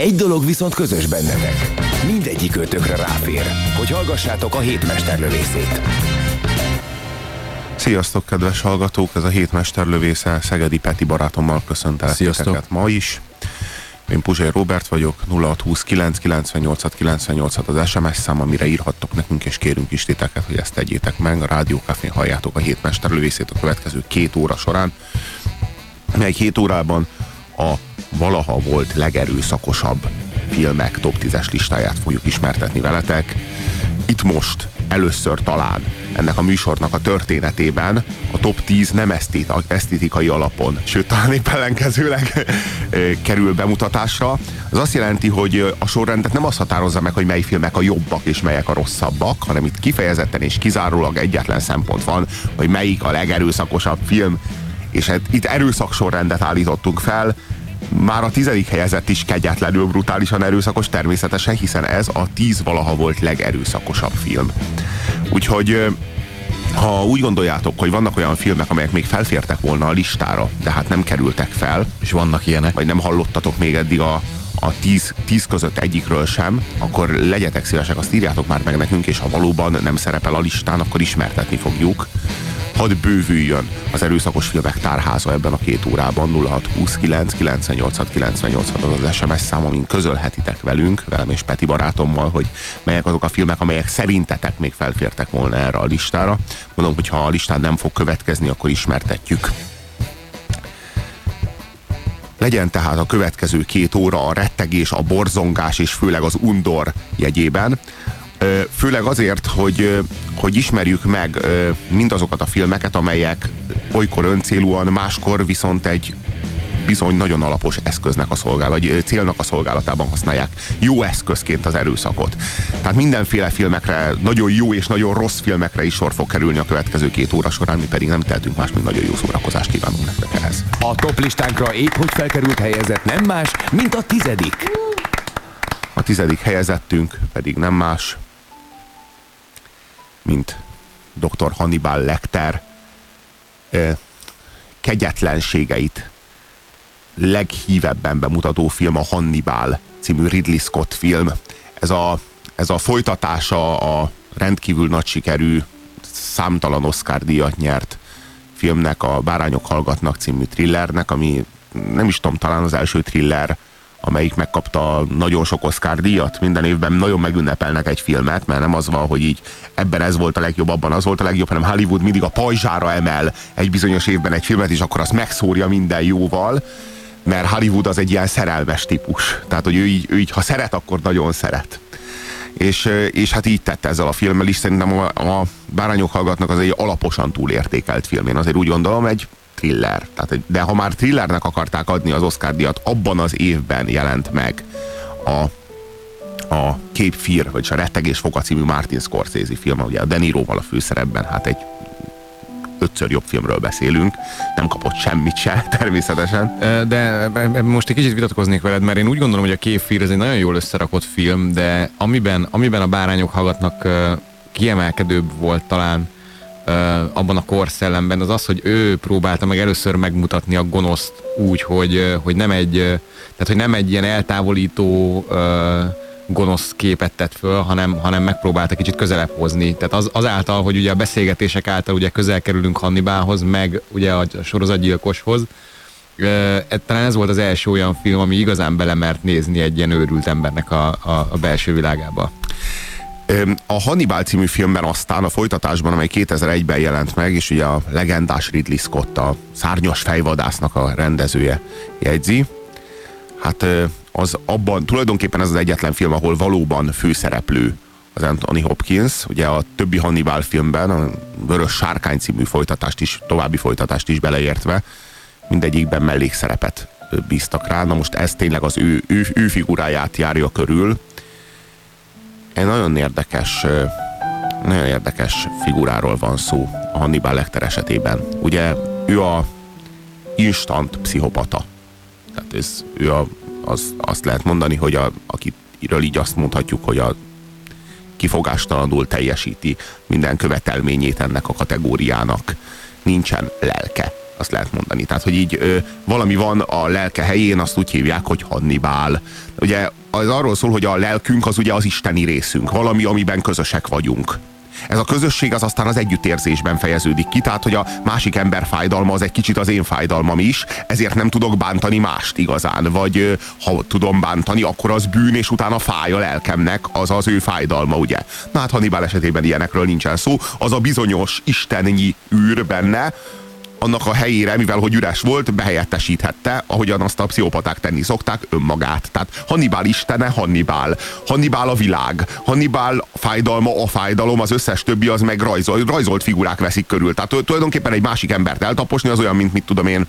Egy dolog viszont közös bennetek. Mindegyik ötökre ráfér, hogy hallgassátok a hétmesterlövészét. Sziasztok, kedves hallgatók! Ez a hétmesterlövésze Szegedi Peti barátommal köszöntelek Sziasztok. ma is. Én Puzsér Robert vagyok, 0629 98 98 az SMS szám, amire írhattok nekünk, és kérünk is titeket, hogy ezt tegyétek meg. A Rádió Cafén halljátok a hétmesterlövészét a következő két óra során, mely két órában a valaha volt legerőszakosabb filmek top 10-es listáját fogjuk ismertetni veletek. Itt most először talán ennek a műsornak a történetében a top 10 nem esztéta, esztétikai alapon, sőt talán épp ellenkezőleg kerül bemutatásra. Ez azt jelenti, hogy a sorrendet nem azt határozza meg, hogy mely filmek a jobbak és melyek a rosszabbak, hanem itt kifejezetten és kizárólag egyetlen szempont van, hogy melyik a legerőszakosabb film, és hát itt erőszak sorrendet állítottunk fel, már a tizedik helyezett is kegyetlenül brutálisan erőszakos természetesen, hiszen ez a tíz valaha volt legerőszakosabb film. Úgyhogy ha úgy gondoljátok, hogy vannak olyan filmek, amelyek még felfértek volna a listára, de hát nem kerültek fel, És vannak ilyenek. vagy nem hallottatok még eddig a, a tíz, tíz között egyikről sem, akkor legyetek szívesek, azt írjátok már meg nekünk, és ha valóban nem szerepel a listán, akkor ismertetni fogjuk. Hadd bővüljön az erőszakos filmek tárháza ebben a két órában 0629 98 98 az az SMS szám, amin közölhetitek velünk, velem és Peti barátommal, hogy melyek azok a filmek, amelyek szerintetek még felfértek volna erre a listára. Mondom, hogy ha a listán nem fog következni, akkor ismertetjük. Legyen tehát a következő két óra a rettegés, a borzongás és főleg az undor jegyében. Főleg azért, hogy, hogy ismerjük meg mindazokat a filmeket, amelyek olykor öncélúan, máskor viszont egy bizony nagyon alapos eszköznek a szolgálat, vagy célnak a szolgálatában használják. Jó eszközként az erőszakot. Tehát mindenféle filmekre, nagyon jó és nagyon rossz filmekre is sor fog kerülni a következő két óra során, mi pedig nem tehetünk más, mint nagyon jó szórakozást kívánunk nektek ehhez. A top listánkra épp hogy felkerült helyezett nem más, mint a tizedik. A tizedik helyezettünk pedig nem más, mint dr. Hannibal Lecter kegyetlenségeit leghívebben bemutató film a Hannibal című Ridley Scott film. Ez a, ez a folytatása a rendkívül nagy sikerű, számtalan Oscar díjat nyert filmnek, a Bárányok hallgatnak című thrillernek, ami nem is tudom, talán az első thriller, amelyik megkapta nagyon sok Oscar díjat. Minden évben nagyon megünnepelnek egy filmet, mert nem az van, hogy így ebben ez volt a legjobb, abban az volt a legjobb, hanem Hollywood mindig a pajzsára emel egy bizonyos évben egy filmet, és akkor azt megszórja minden jóval, mert Hollywood az egy ilyen szerelmes típus. Tehát, hogy ő így, ő így ha szeret, akkor nagyon szeret. És, és hát így tette ezzel a filmmel is. Szerintem a, a Bárányok hallgatnak az egy alaposan túlértékelt film. Én azért úgy gondolom, egy thriller. Tehát, de ha már thrillernek akarták adni az Oscar díjat, abban az évben jelent meg a, a Cape Fear, vagyis a Rettegés Foka című Martin Scorsese film, ugye a De Niroval a főszerepben, hát egy ötször jobb filmről beszélünk, nem kapott semmit se, természetesen. De most egy kicsit vitatkoznék veled, mert én úgy gondolom, hogy a Kéfír ez egy nagyon jól összerakott film, de amiben, amiben a bárányok hallgatnak kiemelkedőbb volt talán abban a korszellemben, az az, hogy ő próbálta meg először megmutatni a gonoszt úgy, hogy, hogy nem egy, tehát hogy nem egy ilyen eltávolító gonosz képet tett föl, hanem, hanem megpróbálta kicsit közelebb hozni. Tehát az, azáltal, hogy ugye a beszélgetések által ugye közel kerülünk Hannibalhoz, meg ugye a sorozatgyilkoshoz, e- talán ez volt az első olyan film, ami igazán belemert nézni egy ilyen őrült embernek a, a, a belső világába. A Hannibal című filmben aztán a folytatásban, amely 2001-ben jelent meg, és ugye a legendás Ridley Scott, a szárnyas fejvadásznak a rendezője jegyzi, hát az abban tulajdonképpen ez az egyetlen film, ahol valóban főszereplő az Anthony Hopkins, ugye a többi Hannibal filmben, a Vörös Sárkány című folytatást is, további folytatást is beleértve, mindegyikben mellékszerepet bíztak rá. Na most ez tényleg az ő, ő, ő figuráját járja körül, egy nagyon érdekes, nagyon érdekes figuráról van szó a Hannibal Lecter esetében. Ugye ő a instant pszichopata. Tehát ez, ő a, az, azt lehet mondani, hogy a, akiről így azt mondhatjuk, hogy a kifogástalanul teljesíti minden követelményét ennek a kategóriának. Nincsen lelke, azt lehet mondani. Tehát, hogy így ö, valami van a lelke helyén, azt úgy hívják, hogy Hannibal. Ugye az arról szól, hogy a lelkünk az ugye az isteni részünk, valami, amiben közösek vagyunk. Ez a közösség az aztán az együttérzésben fejeződik ki, tehát hogy a másik ember fájdalma az egy kicsit az én fájdalmam is, ezért nem tudok bántani mást igazán, vagy ha tudom bántani, akkor az bűn, és utána fáj a lelkemnek, az az ő fájdalma, ugye? Na hát Hannibal esetében ilyenekről nincsen szó, az a bizonyos istennyi űr benne, annak a helyére, mivel hogy üres volt, behelyettesíthette, ahogyan azt a pszichopaták tenni szokták, önmagát. Tehát Hannibal istene, Hannibal. Hannibal a világ. Hannibal fájdalma, a fájdalom, az összes többi az meg rajzol, rajzolt figurák veszik körül. Tehát tulajdonképpen egy másik embert eltaposni az olyan, mint mit tudom én,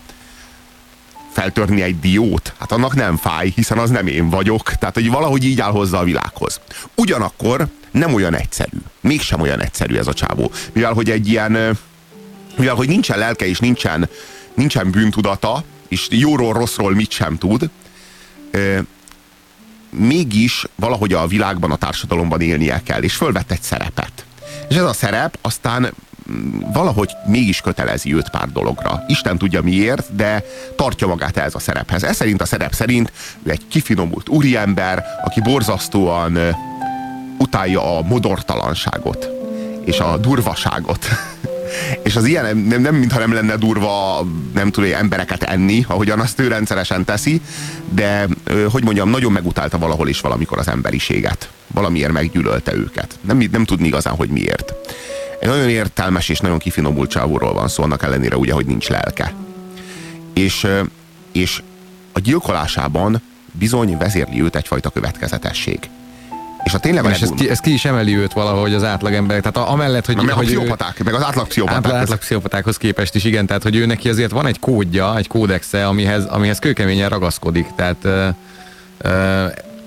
feltörni egy diót, hát annak nem fáj, hiszen az nem én vagyok. Tehát, hogy valahogy így áll hozzá a világhoz. Ugyanakkor nem olyan egyszerű. Mégsem olyan egyszerű ez a csávó. Mivel, hogy egy ilyen mivel hogy nincsen lelke és nincsen, nincsen bűntudata, és jóról, rosszról mit sem tud, mégis valahogy a világban, a társadalomban élnie kell, és fölvett egy szerepet. És ez a szerep aztán mm, valahogy mégis kötelezi őt pár dologra. Isten tudja miért, de tartja magát ez a szerephez. Ez szerint a szerep szerint ő egy kifinomult úriember, aki borzasztóan utálja a modortalanságot és a durvaságot. és az ilyen nem, nem mintha nem lenne durva, nem tudom, embereket enni, ahogyan azt ő rendszeresen teszi, de hogy mondjam, nagyon megutálta valahol is valamikor az emberiséget. Valamiért meggyűlölte őket. Nem, nem tudni igazán, hogy miért. Egy nagyon értelmes és nagyon kifinomult csávóról van szó, annak ellenére ugye, hogy nincs lelke. És, és a gyilkolásában bizony vezérli őt egyfajta következetesség. És a tényleg és ez ki, ez ki is emeli őt valahogy az átlagemberek. Tehát a, amellett, hogy... Na, meg hogy a pszichopaták, ő, meg az átlag pszichopaták. Átlag, átlag pszichopatákhoz képest is, igen. Tehát, hogy ő neki azért van egy kódja, egy kódexe, amihez, amihez kőkeményen ragaszkodik. Tehát ö, ö,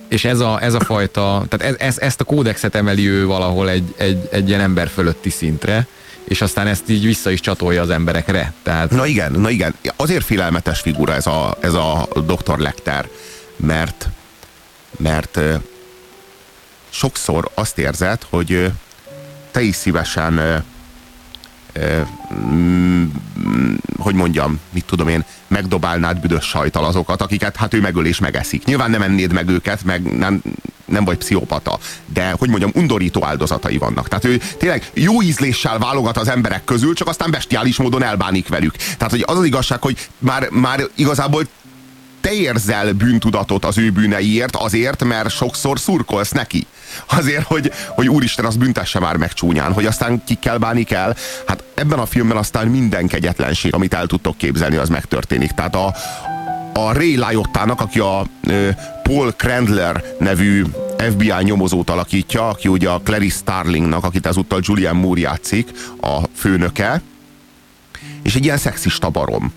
és ez a, ez a fajta, tehát ez, ez, ezt a kódexet emeli ő valahol egy, egy, egy ilyen ember fölötti szintre, és aztán ezt így vissza is csatolja az emberekre. Tehát... Na igen, na igen. Azért félelmetes figura ez a, ez a Dr. Lecter, mert mert sokszor azt érzed, hogy te is szívesen mm, hogy mondjam, mit tudom én, megdobálnád büdös sajtal azokat, akiket hát ő megöl és megeszik. Nyilván nem ennéd meg őket, meg nem, nem vagy pszichopata, de hogy mondjam, undorító áldozatai vannak. Tehát ő tényleg jó ízléssel válogat az emberek közül, csak aztán bestiális módon elbánik velük. Tehát hogy az az igazság, hogy már, már igazából te érzel bűntudatot az ő bűneiért azért, mert sokszor szurkolsz neki. Azért, hogy, hogy úristen, az büntesse már meg csúnyán, hogy aztán kikkel bánik el. Hát ebben a filmben aztán minden kegyetlenség, amit el tudtok képzelni, az megtörténik. Tehát a, a Ray Liottának, aki a ö, Paul Crandler nevű FBI nyomozót alakítja, aki ugye a Clarice Starlingnak, akit ezúttal Julian Moore játszik, a főnöke, és egy ilyen szexista barom.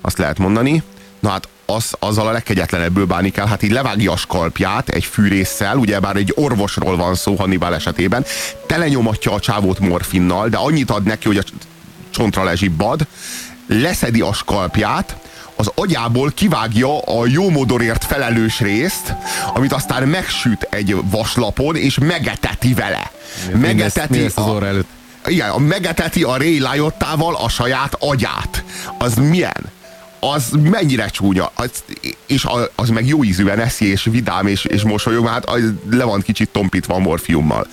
Azt lehet mondani. Na hát az, azzal a legkegyetlenebből bánik el. Hát így levágja a skalpját egy fűrészsel, ugye bár egy orvosról van szó Hannibal esetében, telenyomatja a csávót morfinnal, de annyit ad neki, hogy a csontra lezsibbad, leszedi a skalpját, az agyából kivágja a jó modorért felelős részt, amit aztán megsüt egy vaslapon, és megeteti vele. Mi, megeteti mi lesz, mi lesz az orra előtt? Igen, megeteti a Ray Liottával a saját agyát. Az milyen? Az mennyire csúnya, az, és az meg jó ízűen eszi, és vidám, és, és mosolyog, hát az le van kicsit tompítva a morfiummal.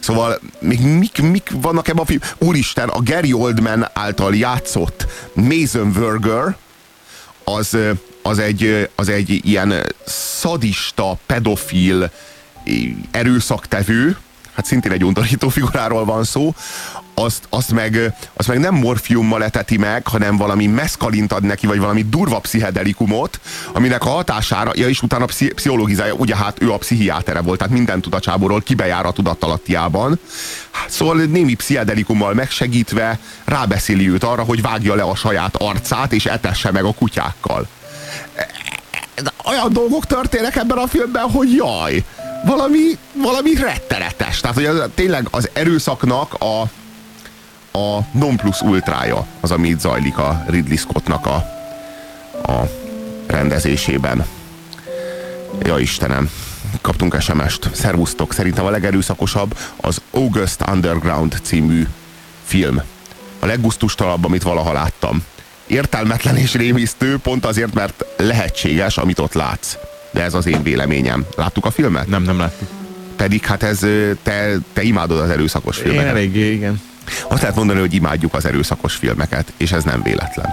Szóval még mik, mik vannak ebben a film? Úristen, a Gary Oldman által játszott Mason Verger, az, az, egy, az egy ilyen szadista, pedofil erőszaktevő, hát szintén egy undorító figuráról van szó, azt, azt, meg, azt meg nem morfiummal eteti meg, hanem valami meszkalint ad neki, vagy valami durva pszichedelikumot, aminek a hatására, ja, és utána pszi, pszichologizálja, ugye hát ő a pszichiátere volt, tehát minden tud a csáborról, kibejár a tudattalattiában. Hát, szóval némi pszichedelikummal megsegítve rábeszéli őt arra, hogy vágja le a saját arcát, és etesse meg a kutyákkal. Olyan dolgok történnek ebben a filmben, hogy jaj! valami, valami rettenetes. Tehát, hogy az, tényleg az erőszaknak a, a non plus ultrája az, ami itt zajlik a Ridley Scottnak a, a rendezésében. Ja Istenem, kaptunk SMS-t. Szervusztok, szerintem a legerőszakosabb az August Underground című film. A leggusztustalabb, amit valaha láttam. Értelmetlen és rémisztő, pont azért, mert lehetséges, amit ott látsz. De ez az én véleményem. Láttuk a filmet? Nem, nem láttuk. Pedig hát ez, te, te imádod az erőszakos Én filmeket. eléggé, igen. Azt lehet mondani, hogy imádjuk az erőszakos filmeket, és ez nem véletlen.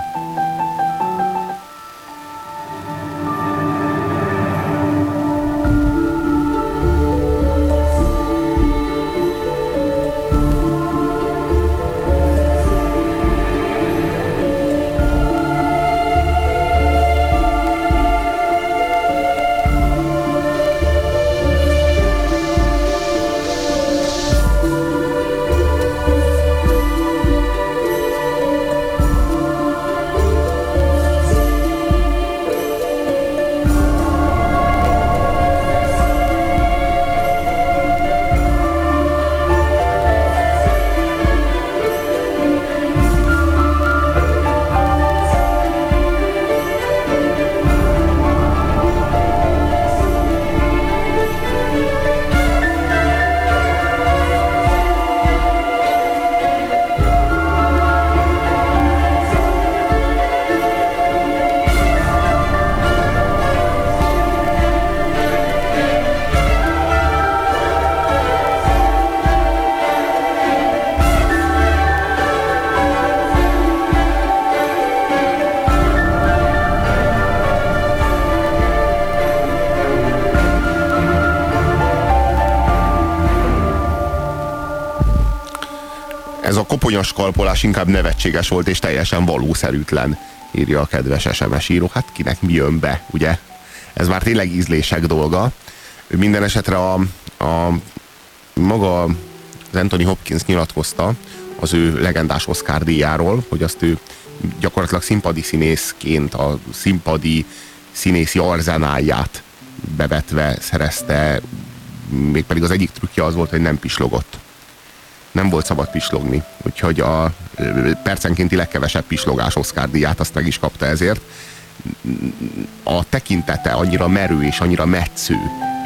Kalpolás inkább nevetséges volt, és teljesen valószerűtlen, írja a kedves SMS író. Hát kinek mi jön be, ugye? Ez már tényleg ízlések dolga. Minden esetre a, a maga az Anthony Hopkins nyilatkozta az ő legendás Oscar díjáról, hogy azt ő gyakorlatilag színpadi színészként a színpadi színészi arzenáját bevetve szerezte, mégpedig az egyik trükkje az volt, hogy nem pislogott nem volt szabad pislogni. Úgyhogy a percenkénti legkevesebb pislogás Oscar díját azt meg is kapta ezért. A tekintete annyira merő és annyira metsző,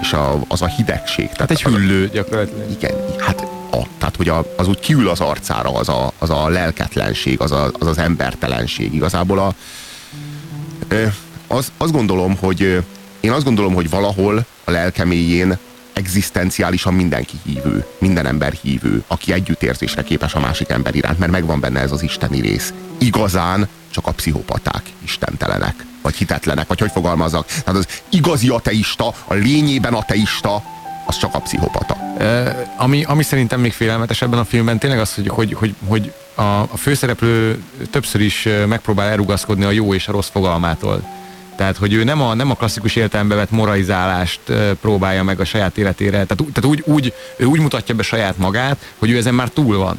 és a, az a hidegség. Tehát Hát egy hüllő gyakorlatilag. igen, hát a, tehát hogy a, az úgy kiül az arcára, az a, az a lelketlenség, az, a, az az embertelenség. Igazából a, az, azt gondolom, hogy én azt gondolom, hogy valahol a lelkeméjén egzisztenciálisan mindenki hívő, minden ember hívő, aki együttérzésre képes a másik ember iránt, mert megvan benne ez az isteni rész. Igazán csak a pszichopaták istentelenek, vagy hitetlenek, vagy hogy fogalmazzak. Tehát az igazi ateista, a lényében ateista, az csak a pszichopata. Uh, ami, ami szerintem még félelmetes ebben a filmben tényleg az, hogy, hogy, hogy, hogy a, a főszereplő többször is megpróbál elrugaszkodni a jó és a rossz fogalmától. Tehát, hogy ő nem a, nem a klasszikus értelembe vett moralizálást próbálja meg a saját életére. Tehát, tehát úgy, úgy, ő úgy mutatja be saját magát, hogy ő ezen már túl van.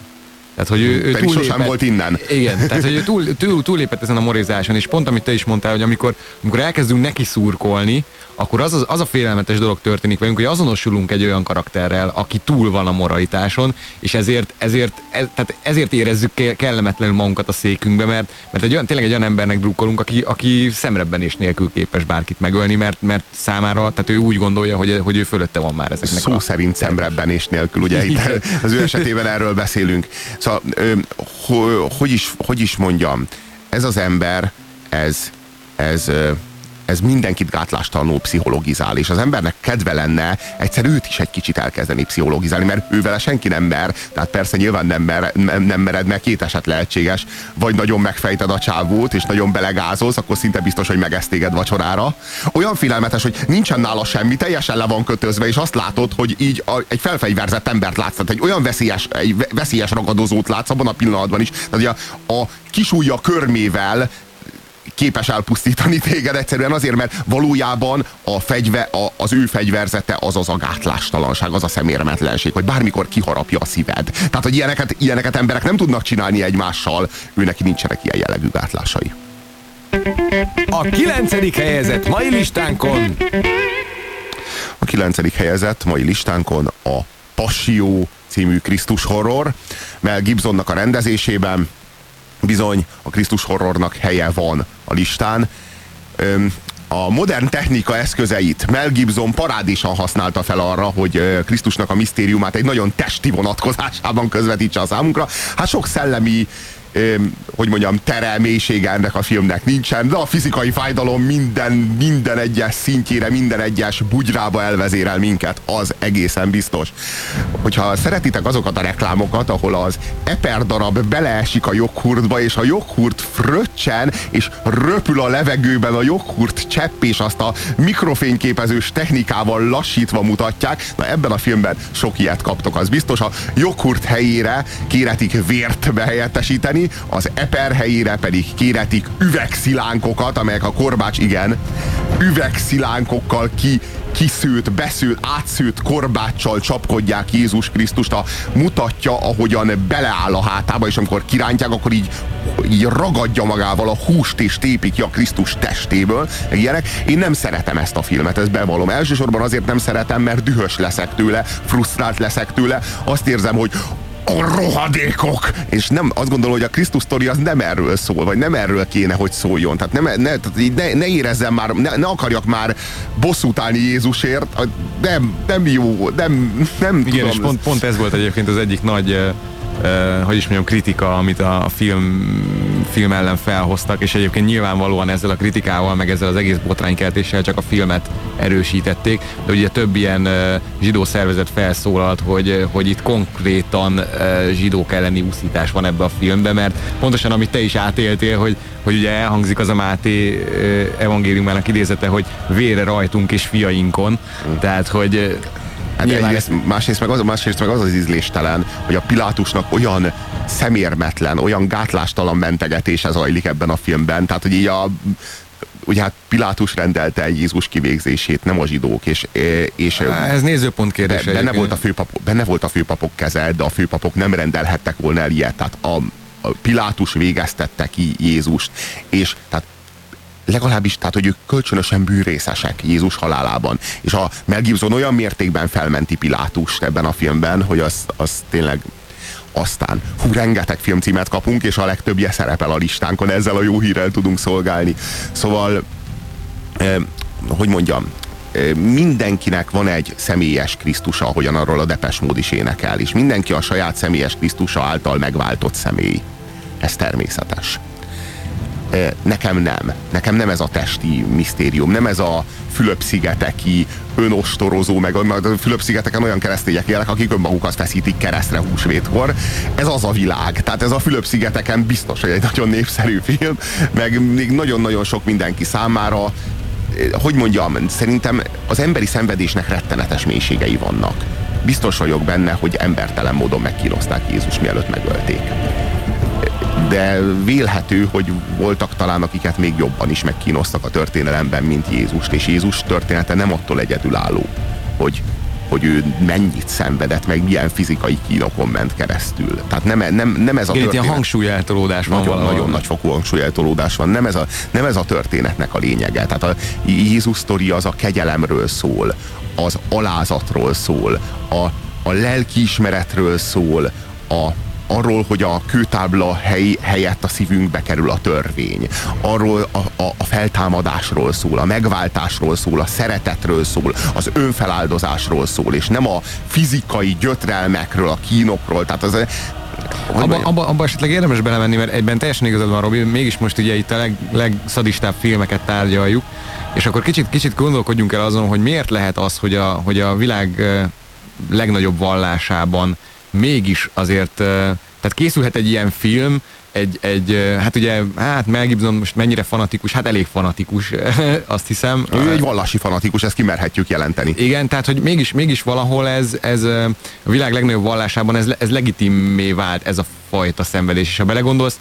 Tehát, hogy ő, ő Pedig túllépett- sosem volt innen. Igen, tehát hogy ő túl, túl, túllépett ezen a moralizáláson, és pont amit te is mondtál, hogy amikor, amikor elkezdünk neki szurkolni, akkor az, az, az a félelmetes dolog történik velünk, hogy azonosulunk egy olyan karakterrel, aki túl van a moralitáson, és ezért, ezért, ez, tehát ezért érezzük ke- kellemetlenül magunkat a székünkbe, mert, mert egy olyan, tényleg egy olyan embernek drukkolunk, aki, aki szemrebben és nélkül képes bárkit megölni, mert, mert számára, tehát ő úgy gondolja, hogy, hogy ő fölötte van már ezeknek Szó a... szerint szemrebbenés nélkül, ugye itt az ő esetében erről beszélünk. Szóval, hogy, is, hogy is mondjam, ez az ember, ez, ez, ez mindenkit gátlástalanul pszichologizál, és az embernek kedve lenne egyszer őt is egy kicsit elkezdeni pszichologizálni, mert ővele senki nem mer, tehát persze nyilván nem, mer, nem, nem mered, mert két eset lehetséges, vagy nagyon megfejted a csávót, és nagyon belegázolsz, akkor szinte biztos, hogy megeszt téged vacsorára. Olyan félelmetes, hogy nincsen nála semmi, teljesen le van kötözve, és azt látod, hogy így a, egy felfegyverzett embert látsz, tehát egy olyan veszélyes, egy ve- veszélyes ragadozót látsz abban a pillanatban is, tehát a, a kisújja körmével képes elpusztítani téged egyszerűen azért, mert valójában a fegyve, a, az ő fegyverzete az az a gátlástalanság, az a szemérmetlenség, hogy bármikor kiharapja a szíved. Tehát, hogy ilyeneket, ilyeneket emberek nem tudnak csinálni egymással, ő neki nincsenek ilyen jellegű gátlásai. A kilencedik helyezett mai listánkon A kilencedik helyezett mai listánkon a Passió című Krisztus horror, Mel Gibsonnak a rendezésében bizony a Krisztus horrornak helye van a listán. A modern technika eszközeit Mel Gibson parádésan használta fel arra, hogy Krisztusnak a misztériumát egy nagyon testi vonatkozásában közvetítse a számunkra. Hát sok szellemi hogy mondjam, tere, mélysége ennek a filmnek nincsen, de a fizikai fájdalom minden, minden egyes szintjére, minden egyes bugyrába elvezérel minket, az egészen biztos. Hogyha szeretitek azokat a reklámokat, ahol az eper darab beleesik a joghurtba, és a joghurt fröccsen, és röpül a levegőben a joghurt csepp, és azt a mikrofényképezős technikával lassítva mutatják, na ebben a filmben sok ilyet kaptok, az biztos. A joghurt helyére kéretik vért behelyettesíteni, az eper helyére pedig kéretik üvegszilánkokat, amelyek a korbács, igen, üvegszilánkokkal ki, kiszőtt, beszőtt, átszőtt korbáccsal csapkodják Jézus Krisztust, a, mutatja, ahogyan beleáll a hátába, és amikor kirántják, akkor így, így ragadja magával a húst és tépi ki a Krisztus testéből. Ilyenek. Én nem szeretem ezt a filmet, ezt bevallom. Elsősorban azért nem szeretem, mert dühös leszek tőle, frusztrált leszek tőle. Azt érzem, hogy a rohadékok! És nem, azt gondolom, hogy a Krisztus sztori az nem erről szól, vagy nem erről kéne, hogy szóljon. Tehát, nem, ne, tehát ne, ne érezzem már, ne, ne akarjak már bosszút állni Jézusért. Nem, nem jó, nem, nem Igen, tudom. és pont, pont ez volt egyébként az egyik nagy uh, hogy is mondjam, kritika, amit a film, film ellen felhoztak, és egyébként nyilvánvalóan ezzel a kritikával, meg ezzel az egész botránykeltéssel csak a filmet erősítették, de ugye több ilyen zsidó szervezet felszólalt, hogy, hogy itt konkrétan zsidók elleni úszítás van ebbe a filmbe, mert pontosan amit te is átéltél, hogy, hogy ugye elhangzik az a Máté evangéliumának idézete, hogy vére rajtunk és fiainkon, tehát hogy Hát egyrészt, másrészt, meg az, másrészt meg az az ízléstelen, hogy a Pilátusnak olyan szemérmetlen, olyan gátlástalan mentegetése zajlik ebben a filmben, tehát hogy így a ugye hát Pilátus rendelte Jézus kivégzését, nem a zsidók, és, és ez nézőpont kérdése. Benne volt, a főpapok, benne volt a főpapok keze, de a főpapok nem rendelhettek volna el ilyet, tehát a, a Pilátus végeztette ki Jézust, és tehát legalábbis, tehát hogy ők kölcsönösen bűrészesek Jézus halálában. És a Mel Gibson olyan mértékben felmenti Pilátust ebben a filmben, hogy az, az tényleg aztán, hú, rengeteg filmcímet kapunk, és a legtöbbje szerepel a listánkon, ezzel a jó hírrel tudunk szolgálni. Szóval, eh, hogy mondjam, mindenkinek van egy személyes Krisztusa, ahogyan arról a Depes mód is énekel, és mindenki a saját személyes Krisztusa által megváltott személy. Ez természetes. Nekem nem. Nekem nem ez a testi misztérium, nem ez a Fülöp-szigeteki önostorozó, meg a Fülöp-szigeteken olyan keresztények élnek, akik önmagukat feszítik keresztre húsvétkor. Ez az a világ. Tehát ez a Fülöp-szigeteken biztos, hogy egy nagyon népszerű film, meg még nagyon-nagyon sok mindenki számára hogy mondjam, szerintem az emberi szenvedésnek rettenetes mélységei vannak. Biztos vagyok benne, hogy embertelen módon megkínozták Jézus mielőtt megölték de vélhető, hogy voltak talán, akiket még jobban is megkínoztak a történelemben, mint Jézust, és Jézus története nem attól egyedülálló, hogy, hogy ő mennyit szenvedett, meg milyen fizikai kínokon ment keresztül. Tehát nem, nem, nem ez a történet. hangsúlyeltolódás van nagyon, nagyon nagy fokú hangsúlyeltolódás van. Nem ez, a, nem ez a történetnek a lényege. Tehát a Jézus sztori az a kegyelemről szól, az alázatról szól, a, a lelkiismeretről szól, a, arról, hogy a kőtábla hely, helyett a szívünkbe kerül a törvény. Arról a, a, a feltámadásról szól, a megváltásról szól, a szeretetről szól, az önfeláldozásról szól, és nem a fizikai gyötrelmekről, a kínokról. Tehát az, Abba, abba, abba esetleg érdemes belemenni, mert egyben teljesen igazad van, Robi, mégis most ugye itt a leg, legszadistább filmeket tárgyaljuk, és akkor kicsit, kicsit gondolkodjunk el azon, hogy miért lehet az, hogy a, hogy a világ legnagyobb vallásában mégis azért, tehát készülhet egy ilyen film, egy, egy, hát ugye, hát Mel Gibson most mennyire fanatikus, hát elég fanatikus, azt hiszem. Ő egy vallási fanatikus, ezt kimerhetjük jelenteni. Igen, tehát, hogy mégis, mégis valahol ez, ez a világ legnagyobb vallásában ez, ez legitimé vált ez a fajta szenvedés, és ha belegondolsz,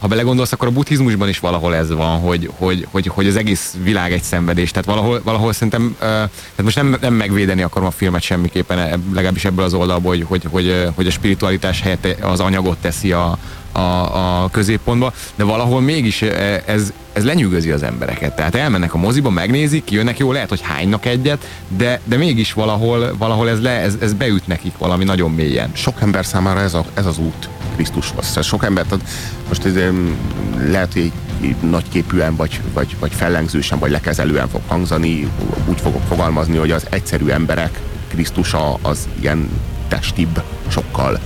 ha belegondolsz, akkor a buddhizmusban is valahol ez van, hogy, hogy, hogy, hogy az egész világ egy szenvedés. Tehát valahol, valahol szerintem, tehát most nem, nem megvédeni akarom a filmet semmiképpen, legalábbis ebből az oldalból, hogy, hogy, hogy, hogy a spiritualitás helyett az anyagot teszi a, a, a középpontba, de valahol mégis e, ez, ez lenyűgözi az embereket. Tehát elmennek a moziba, megnézik, jönnek, jó, lehet, hogy hánynak egyet, de, de mégis valahol, valahol ez, le, ez, ez beüt nekik valami nagyon mélyen. Sok ember számára ez, a, ez az út Krisztushoz. Szóval sok ember, tehát most ez, lehet, hogy nagyképűen, vagy, vagy, vagy fellengzősen, vagy lekezelően fog hangzani, úgy fogok fogalmazni, hogy az egyszerű emberek Krisztusa az ilyen testibb, sokkal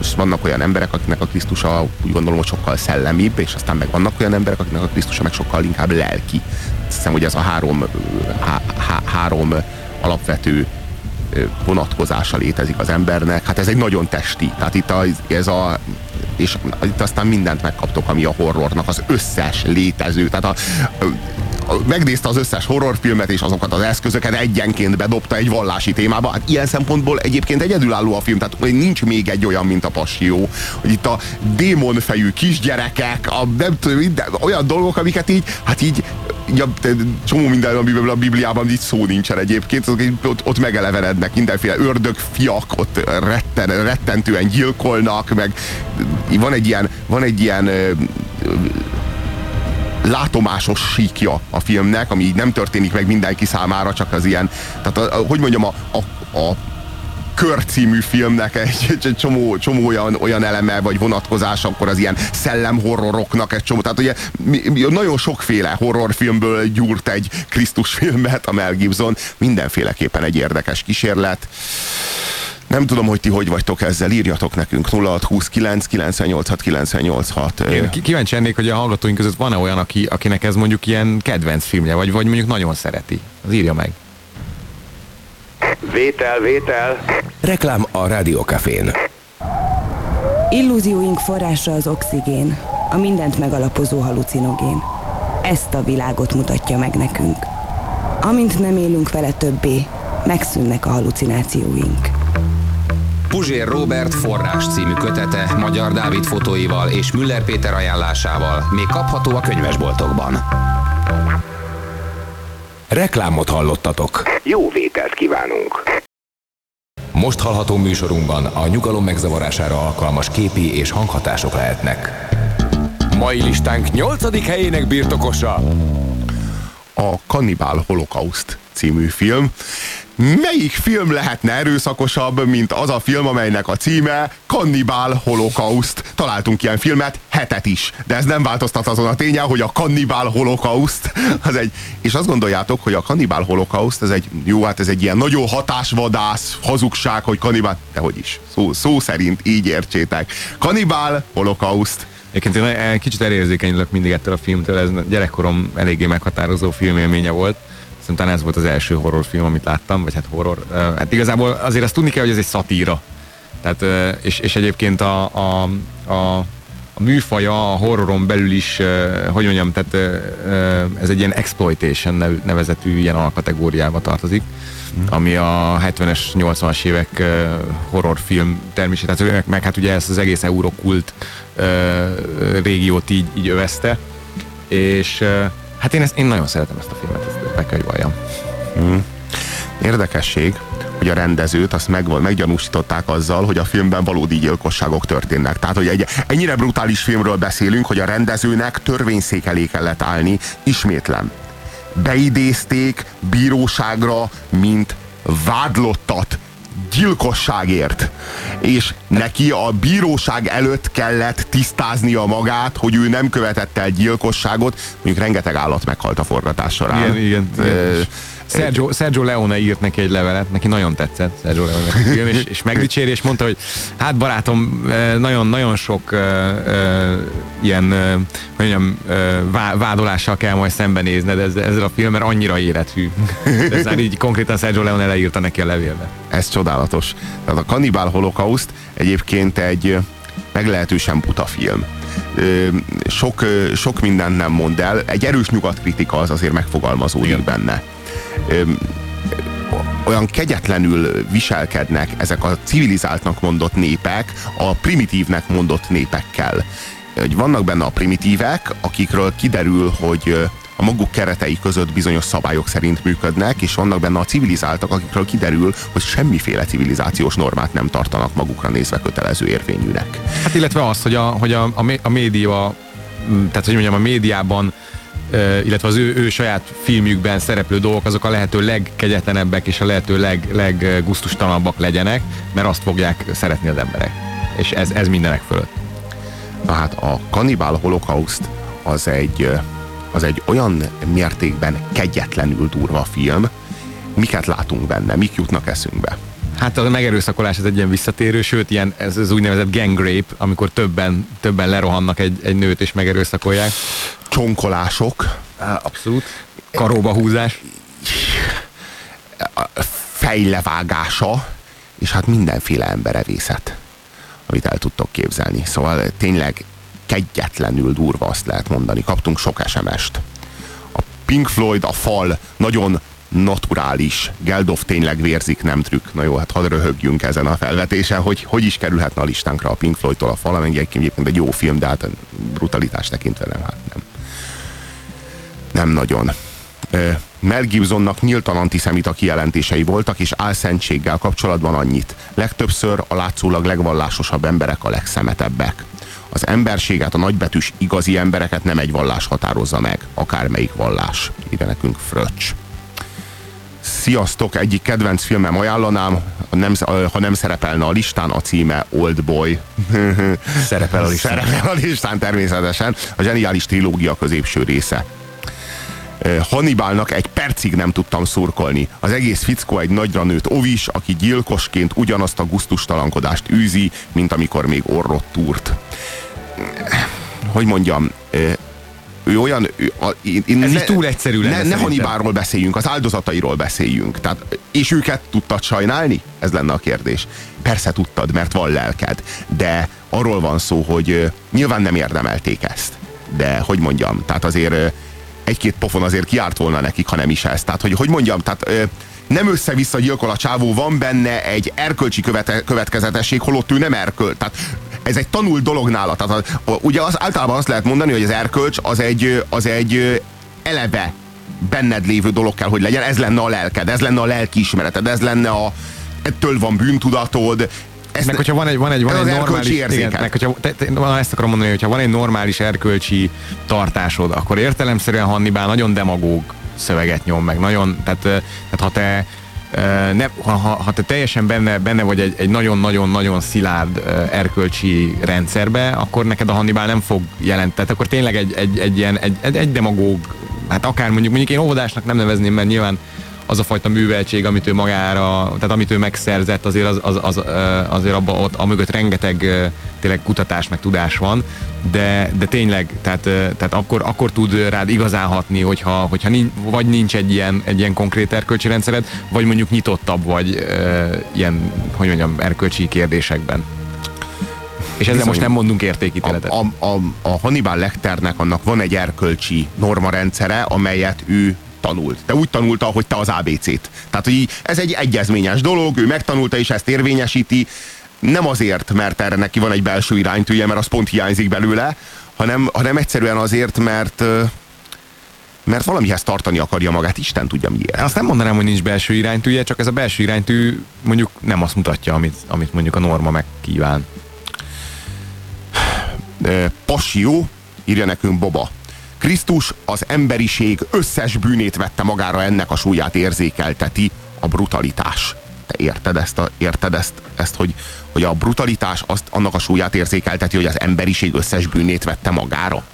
és vannak olyan emberek, akiknek a Krisztusa úgy gondolom, hogy sokkal szellemibb, és aztán meg vannak olyan emberek, akiknek a Krisztusa meg sokkal inkább lelki. Azt hiszem, hogy ez a három, há, há, három alapvető vonatkozása létezik az embernek. Hát ez egy nagyon testi. Tehát itt a, ez a és itt aztán mindent megkaptok, ami a horrornak az összes létező. Tehát a, a, megnézte az összes horrorfilmet, és azokat az eszközöket egyenként bedobta egy vallási témába. Hát ilyen szempontból egyébként egyedülálló a film, tehát nincs még egy olyan, mint a Passió, hogy itt a démonfejű kisgyerekek, a, nem tudom, minden, olyan dolgok, amiket így, hát így így a, csomó minden, amiből a Bibliában így szó nincsen egyébként, ott, ott megelevenednek, mindenféle ördögfiak ott retten, rettentően gyilkolnak, meg van egy ilyen, van egy ilyen látomásos síkja a filmnek, ami így nem történik meg mindenki számára, csak az ilyen, tehát a, a, hogy mondjam, a, a, a Kör című filmnek egy, egy csomó, csomó olyan, olyan eleme vagy vonatkozás, akkor az ilyen szellemhorroroknak egy csomó. Tehát ugye mi, mi, nagyon sokféle horrorfilmből gyúrt egy Krisztus filmet a Mel Gibson. Mindenféleképpen egy érdekes kísérlet. Nem tudom, hogy ti hogy vagytok ezzel, írjatok nekünk 0629 986 986. Én kíváncsi lennék, hogy a hallgatóink között van-e olyan, aki, akinek ez mondjuk ilyen kedvenc filmje, vagy, vagy mondjuk nagyon szereti. Az írja meg. Vétel, vétel. Reklám a Rádiókafén. Illúzióink forrása az oxigén, a mindent megalapozó halucinogén. Ezt a világot mutatja meg nekünk. Amint nem élünk vele többé, megszűnnek a halucinációink. Puzsér Robert forrás című kötete Magyar Dávid fotóival és Müller Péter ajánlásával még kapható a könyvesboltokban. Reklámot hallottatok. Jó vételt kívánunk. Most hallható műsorunkban a nyugalom megzavarására alkalmas képi és hanghatások lehetnek. Mai listánk 8. helyének birtokosa. a Cannibal Holocaust című film. Melyik film lehetne erőszakosabb, mint az a film, amelynek a címe Cannibal Holocaust? Találtunk ilyen filmet, hetet is, de ez nem változtat azon a tényen, hogy a Cannibal Holocaust az egy, és azt gondoljátok, hogy a Cannibal Holocaust ez egy, jó, hát ez egy ilyen nagyon hatásvadász hazugság, hogy kannibál, de hogy is, szó, szó szerint így értsétek. Cannibal Holocaust. Egyébként én kicsit elérzékenyülök mindig ettől a filmtől, ez gyerekkorom eléggé meghatározó filmélménye volt. Szerintem ez volt az első horrorfilm, amit láttam, vagy hát horror. Hát igazából azért azt tudni kell, hogy ez egy szatíra. Tehát, és, és egyébként a, a, a, a műfaja a horroron belül is, hogy mondjam, tehát ez egy ilyen exploitation nev- nevezetű ilyen alkategóriába tartozik, ami a 70-es, 80-as évek horrorfilm természetesen, tehát meg, meg hát ugye ezt az egész eurokult régiót így, így övezte, és hát én, ezt, én nagyon szeretem ezt a filmet, ezt meg kell, hogy valljam. Érdekesség, hogy a rendezőt azt meg, meggyanúsították azzal, hogy a filmben valódi gyilkosságok történnek. Tehát, hogy egy ennyire brutális filmről beszélünk, hogy a rendezőnek törvényszék elé kellett állni, ismétlem. Beidézték bíróságra, mint vádlottat gyilkosságért. És neki a bíróság előtt kellett tisztáznia magát, hogy ő nem követett el gyilkosságot. Mondjuk rengeteg állat meghalt a forgatás során. Igen, igen. Ö, Sergio, Sergio Leone írt neki egy levelet, neki nagyon tetszett Sergio Leone film, és, és megdicséri, és mondta, hogy hát barátom, nagyon-nagyon sok uh, uh, ilyen, uh, hogy mondjam, uh, vá- vádolással kell majd szembenézned ezzel, ezzel a film, mert annyira élethű. Ez már így konkrétan Sergio Leone leírta neki a levélbe. Ez csodálatos. Tehát a Cannibal Holocaust egyébként egy meglehetősen buta film. Sok, sok mindent nem mond el. Egy erős nyugatkritika az azért megfogalmazódik Igen. benne. Olyan kegyetlenül viselkednek ezek a civilizáltnak mondott népek a primitívnek mondott népekkel. Hogy vannak benne a primitívek, akikről kiderül, hogy a maguk keretei között bizonyos szabályok szerint működnek, és vannak benne a civilizáltak, akikről kiderül, hogy semmiféle civilizációs normát nem tartanak magukra nézve kötelező érvényűnek. Hát illetve az, hogy a, hogy a, a, mé- a média, tehát hogy mondjam, a médiában illetve az ő, ő saját filmjükben szereplő dolgok azok a lehető legkegyetlenebbek és a lehető leg, leggusztustalanabbak legyenek, mert azt fogják szeretni az emberek. És ez, ez mindenek fölött. Na hát a Cannibal Holocaust az egy, az egy olyan mértékben kegyetlenül durva film, miket látunk benne, mik jutnak eszünkbe. Hát a megerőszakolás ez egy ilyen visszatérő, sőt ilyen, ez az úgynevezett gang rape, amikor többen, többen lerohannak egy, egy nőt és megerőszakolják. Csonkolások, Abszolút. Karóba húzás. fejlevágása, és hát mindenféle emberevészet, amit el tudtok képzelni. Szóval tényleg kegyetlenül durva azt lehet mondani. Kaptunk sok SMS-t. A Pink Floyd, a fal nagyon naturális. Geldof tényleg vérzik, nem trükk. Na jó, hát hadd röhögjünk ezen a felvetésen, hogy hogy is kerülhetne a listánkra a Pink Floydtól a fal, ami egyébként egy jó film, de hát brutalitás tekintve nem, hát nem. Nem nagyon. Mel Gibsonnak nyíltan antiszemita kijelentései voltak, és álszentséggel kapcsolatban annyit. Legtöbbször a látszólag legvallásosabb emberek a legszemetebbek. Az emberséget, a nagybetűs igazi embereket nem egy vallás határozza meg, akármelyik vallás. Ide nekünk fröccs. Sziasztok, egyik kedvenc filmem ajánlanám, ha nem, ha nem szerepelne a listán, a címe Old Boy. Szerepel a listán. Szerepel a listán természetesen. A zseniális trilógia középső része. Hannibalnak egy percig nem tudtam szurkolni. Az egész fickó egy nagyra nőtt ovis, aki gyilkosként ugyanazt a guztustalankodást űzi, mint amikor még orrot túrt. Hogy mondjam, ő olyan... Ő, a, én, én Ez így túl egyszerű lenne Ne, ne szerintem. Hannibalról beszéljünk, az áldozatairól beszéljünk. Tehát, és őket tudtad sajnálni? Ez lenne a kérdés. Persze tudtad, mert van lelked. De arról van szó, hogy nyilván nem érdemelték ezt. De hogy mondjam, tehát azért egy-két pofon azért kiárt volna nekik, ha nem is ez. Tehát, hogy, hogy mondjam, tehát ö, nem össze-vissza gyilkol a csávó, van benne egy erkölcsi követe, következetesség, holott ő nem erköl. Tehát ez egy tanult dolog nála. Tehát a, a, ugye az, általában azt lehet mondani, hogy az erkölcs az egy, az egy eleve benned lévő dolog kell, hogy legyen. Ez lenne a lelked, ez lenne a lelkiismereted, ez lenne a ettől van bűntudatod. Ezt, Meg hogyha van egy, van egy, van egy normális, igen, meg hogyha, te, te, na, ezt akarom mondani, hogyha van egy normális erkölcsi tartásod, akkor értelemszerűen Hannibal nagyon demagóg szöveget nyom meg, nagyon, tehát, tehát ha te ne, ha, ha, te teljesen benne, benne vagy egy, egy nagyon-nagyon-nagyon szilárd erkölcsi rendszerbe, akkor neked a Hannibal nem fog jelenteni. Tehát akkor tényleg egy, egy, egy ilyen, egy, egy, egy demagóg, hát akár mondjuk, mondjuk én óvodásnak nem nevezném, mert nyilván az a fajta műveltség, amit ő magára, tehát amit ő megszerzett, azért, az, az, az, azért abba, ott, amögött rengeteg tényleg kutatás meg tudás van, de, de tényleg, tehát, tehát akkor, akkor tud rád igazán hatni, hogyha, hogyha nincs, vagy nincs egy ilyen, egy ilyen konkrét erkölcsi rendszered, vagy mondjuk nyitottabb vagy ilyen, hogy mondjam, erkölcsi kérdésekben. És ezzel most nem mondunk értékítéletet. a, a, a, a Hannibal Lecternek annak van egy erkölcsi normarendszere, amelyet ő tanult. De úgy tanulta, hogy te az ABC-t. Tehát, hogy így, ez egy egyezményes dolog, ő megtanulta és ezt érvényesíti, nem azért, mert erre neki van egy belső iránytűje, mert az pont hiányzik belőle, hanem, hanem egyszerűen azért, mert mert valamihez tartani akarja magát, Isten tudja miért. Azt nem mondanám, hogy nincs belső iránytűje, csak ez a belső iránytű mondjuk nem azt mutatja, amit, amit mondjuk a norma megkíván. Passió, írja nekünk Boba. Krisztus az emberiség összes bűnét vette magára, ennek a súlyát érzékelteti a brutalitás. Te érted ezt, a, érted ezt, ezt hogy, hogy a brutalitás azt, annak a súlyát érzékelteti, hogy az emberiség összes bűnét vette magára?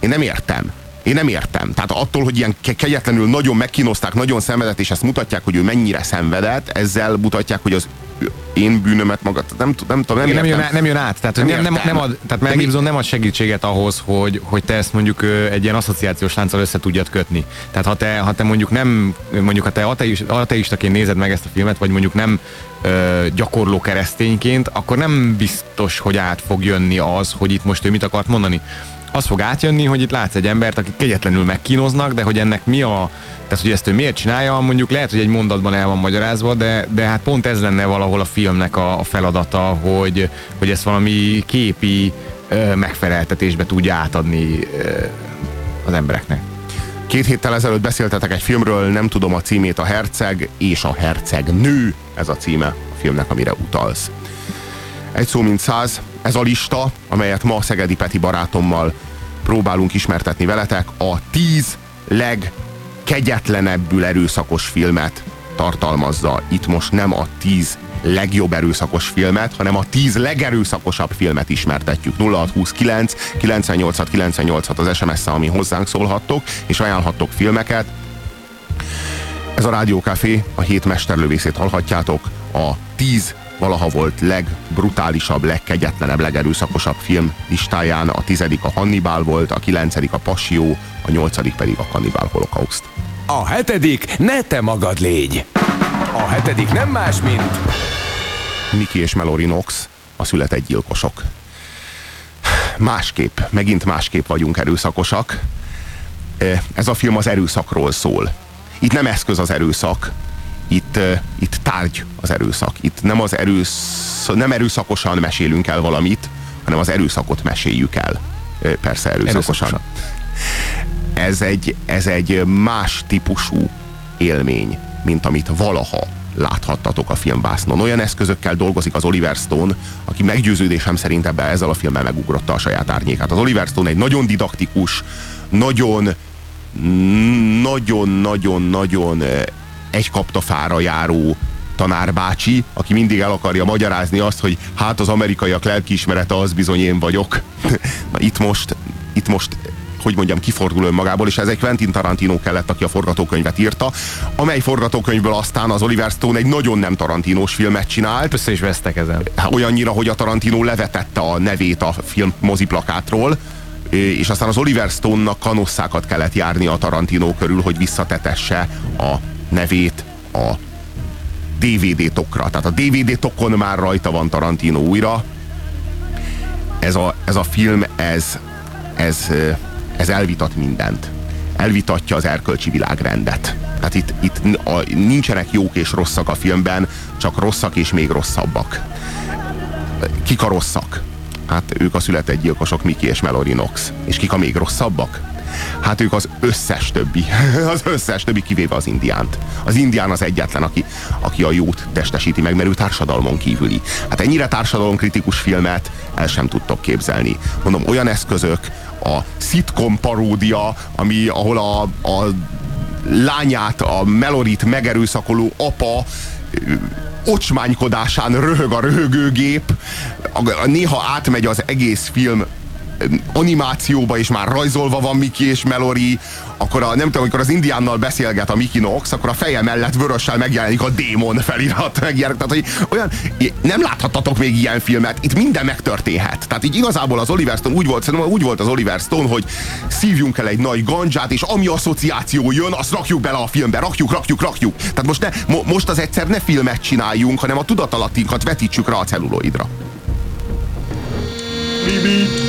Én nem értem. Én nem értem. Tehát attól, hogy ilyen ke- kegyetlenül nagyon megkínozták, nagyon szenvedett, és ezt mutatják, hogy ő mennyire szenvedett, ezzel mutatják, hogy az én bűnömet maga. Nem, nem tudom, nem, Nem, nem, jön, át- nem jön át. Tehát, Nem nem, nem, ad, tehát Mel Gibson nem ad segítséget ahhoz, hogy, hogy te ezt mondjuk egy ilyen asszociációs lánccal össze tudjad kötni. Tehát ha te, ha te mondjuk nem, mondjuk ha te ateis, ateistaként nézed meg ezt a filmet, vagy mondjuk nem ö, gyakorló keresztényként, akkor nem biztos, hogy át fog jönni az, hogy itt most ő mit akart mondani. Az fog átjönni, hogy itt látsz egy embert, akit kegyetlenül megkínoznak, de hogy ennek mi a, tehát hogy ezt ő miért csinálja, mondjuk lehet, hogy egy mondatban el van magyarázva, de, de hát pont ez lenne valahol a filmnek a, a feladata, hogy, hogy ezt valami képi ö, megfeleltetésbe tudja átadni ö, az embereknek. Két héttel ezelőtt beszéltetek egy filmről, nem tudom a címét, a Herceg és a Herceg nő, ez a címe a filmnek, amire utalsz. Egy szó mint száz, ez a lista, amelyet ma Szegedi Peti barátommal próbálunk ismertetni veletek, a tíz legkegyetlenebbül erőszakos filmet tartalmazza. Itt most nem a tíz legjobb erőszakos filmet, hanem a tíz legerőszakosabb filmet ismertetjük. 0629 986 986 az SMS ami hozzánk szólhattok, és ajánlhattok filmeket. Ez a Rádiókafé, a hét mesterlövészét hallhatjátok, a tíz valaha volt legbrutálisabb, legkegyetlenebb, legerőszakosabb film listáján. A tizedik a Hannibal volt, a kilencedik a Passió, a nyolcadik pedig a Hannibal Holocaust. A hetedik ne te magad légy. A hetedik nem más, mint... Miki és Melody Knox, a született gyilkosok. Másképp, megint másképp vagyunk erőszakosak. Ez a film az erőszakról szól. Itt nem eszköz az erőszak, itt, itt tárgy az erőszak. Itt nem, az erősz, nem erőszakosan mesélünk el valamit, hanem az erőszakot meséljük el. Persze erőszakosan. erőszakosan. Ez egy, ez egy más típusú élmény, mint amit valaha láthattatok a filmbásznon. Olyan eszközökkel dolgozik az Oliver Stone, aki meggyőződésem szerint ebbe ezzel a filmmel megugrotta a saját árnyékát. Az Oliver Stone egy nagyon didaktikus, nagyon nagyon-nagyon-nagyon egy kaptafára járó tanárbácsi, aki mindig el akarja magyarázni azt, hogy hát az amerikaiak lelkiismerete az bizony én vagyok. Na itt most, itt most hogy mondjam, kifordul önmagából, és ez egy Quentin Tarantino kellett, aki a forgatókönyvet írta, amely forgatókönyvből aztán az Oliver Stone egy nagyon nem Tarantinos filmet csinált. Össze is vesztek ezen. Olyannyira, hogy a Tarantino levetette a nevét a film moziplakátról, és aztán az Oliver Stone-nak kanosszákat kellett járni a Tarantino körül, hogy visszatetesse a nevét a DVD tokra. Tehát a DVD tokon már rajta van Tarantino újra. Ez a, ez a film, ez, ez, ez elvitat mindent. Elvitatja az erkölcsi világrendet. Tehát itt, itt a, nincsenek jók és rosszak a filmben, csak rosszak és még rosszabbak. Kik a rosszak? Hát ők a született gyilkosok, Miki és Melody Knox. És kik a még rosszabbak? Hát ők az összes többi, az összes többi kivéve az indiánt. Az indián az egyetlen, aki, aki a jót testesíti meg, mert ő társadalmon kívüli. Hát ennyire társadalomkritikus filmet el sem tudtok képzelni. Mondom, olyan eszközök, a sitcom paródia, ami, ahol a, a lányát, a Melorit megerőszakoló apa ocsmánykodásán röhög a röhögőgép, néha átmegy az egész film animációba és már rajzolva van Miki és Melori, akkor a, nem tudom, amikor az indiánnal beszélget a Mickey Knox, akkor a feje mellett vörössel megjelenik a démon felirat. Megjelenik. Tehát, hogy olyan, nem láthattatok még ilyen filmet, itt minden megtörténhet. Tehát így igazából az Oliver Stone úgy volt, szerintem úgy volt az Oliver Stone, hogy szívjunk el egy nagy gandzsát, és ami asszociáció jön, azt rakjuk bele a filmbe, rakjuk, rakjuk, rakjuk. Tehát most, ne, mo, most az egyszer ne filmet csináljunk, hanem a tudatalattinkat vetítsük rá a celluloidra. Bibi.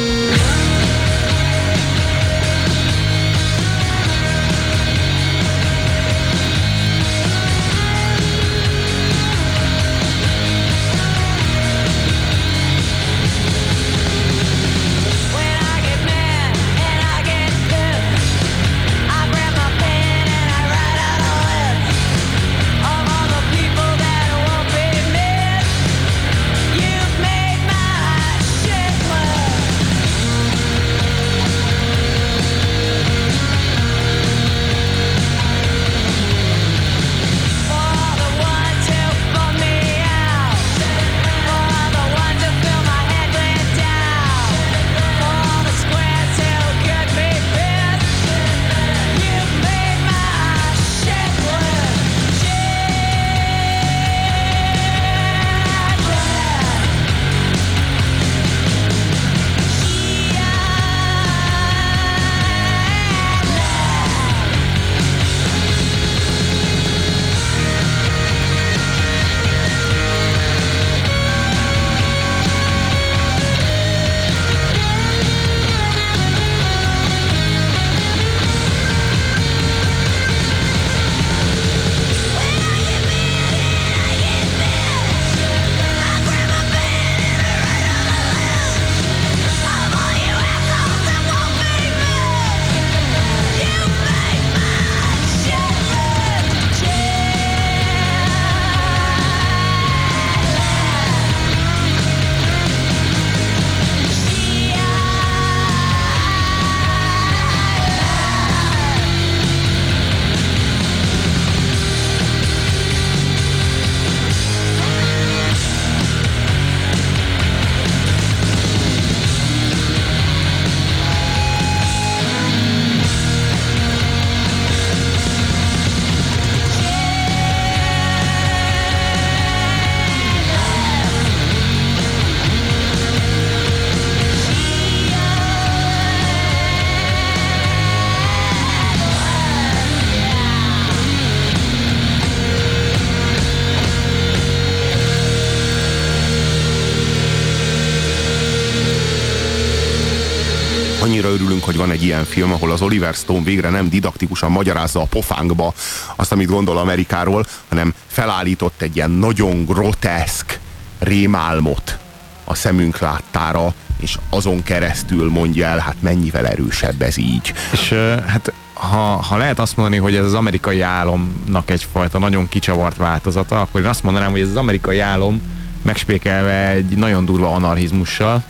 Hogy van egy ilyen film, ahol az Oliver Stone végre nem didaktikusan magyarázza a pofánkba azt, amit gondol Amerikáról, hanem felállított egy ilyen nagyon groteszk rémálmot a szemünk láttára, és azon keresztül mondja el, hát mennyivel erősebb ez így. És hát ha, ha lehet azt mondani, hogy ez az amerikai álomnak egyfajta nagyon kicsavart változata, akkor én azt mondanám, hogy ez az amerikai álom megspékelve egy nagyon durva anarchizmussal,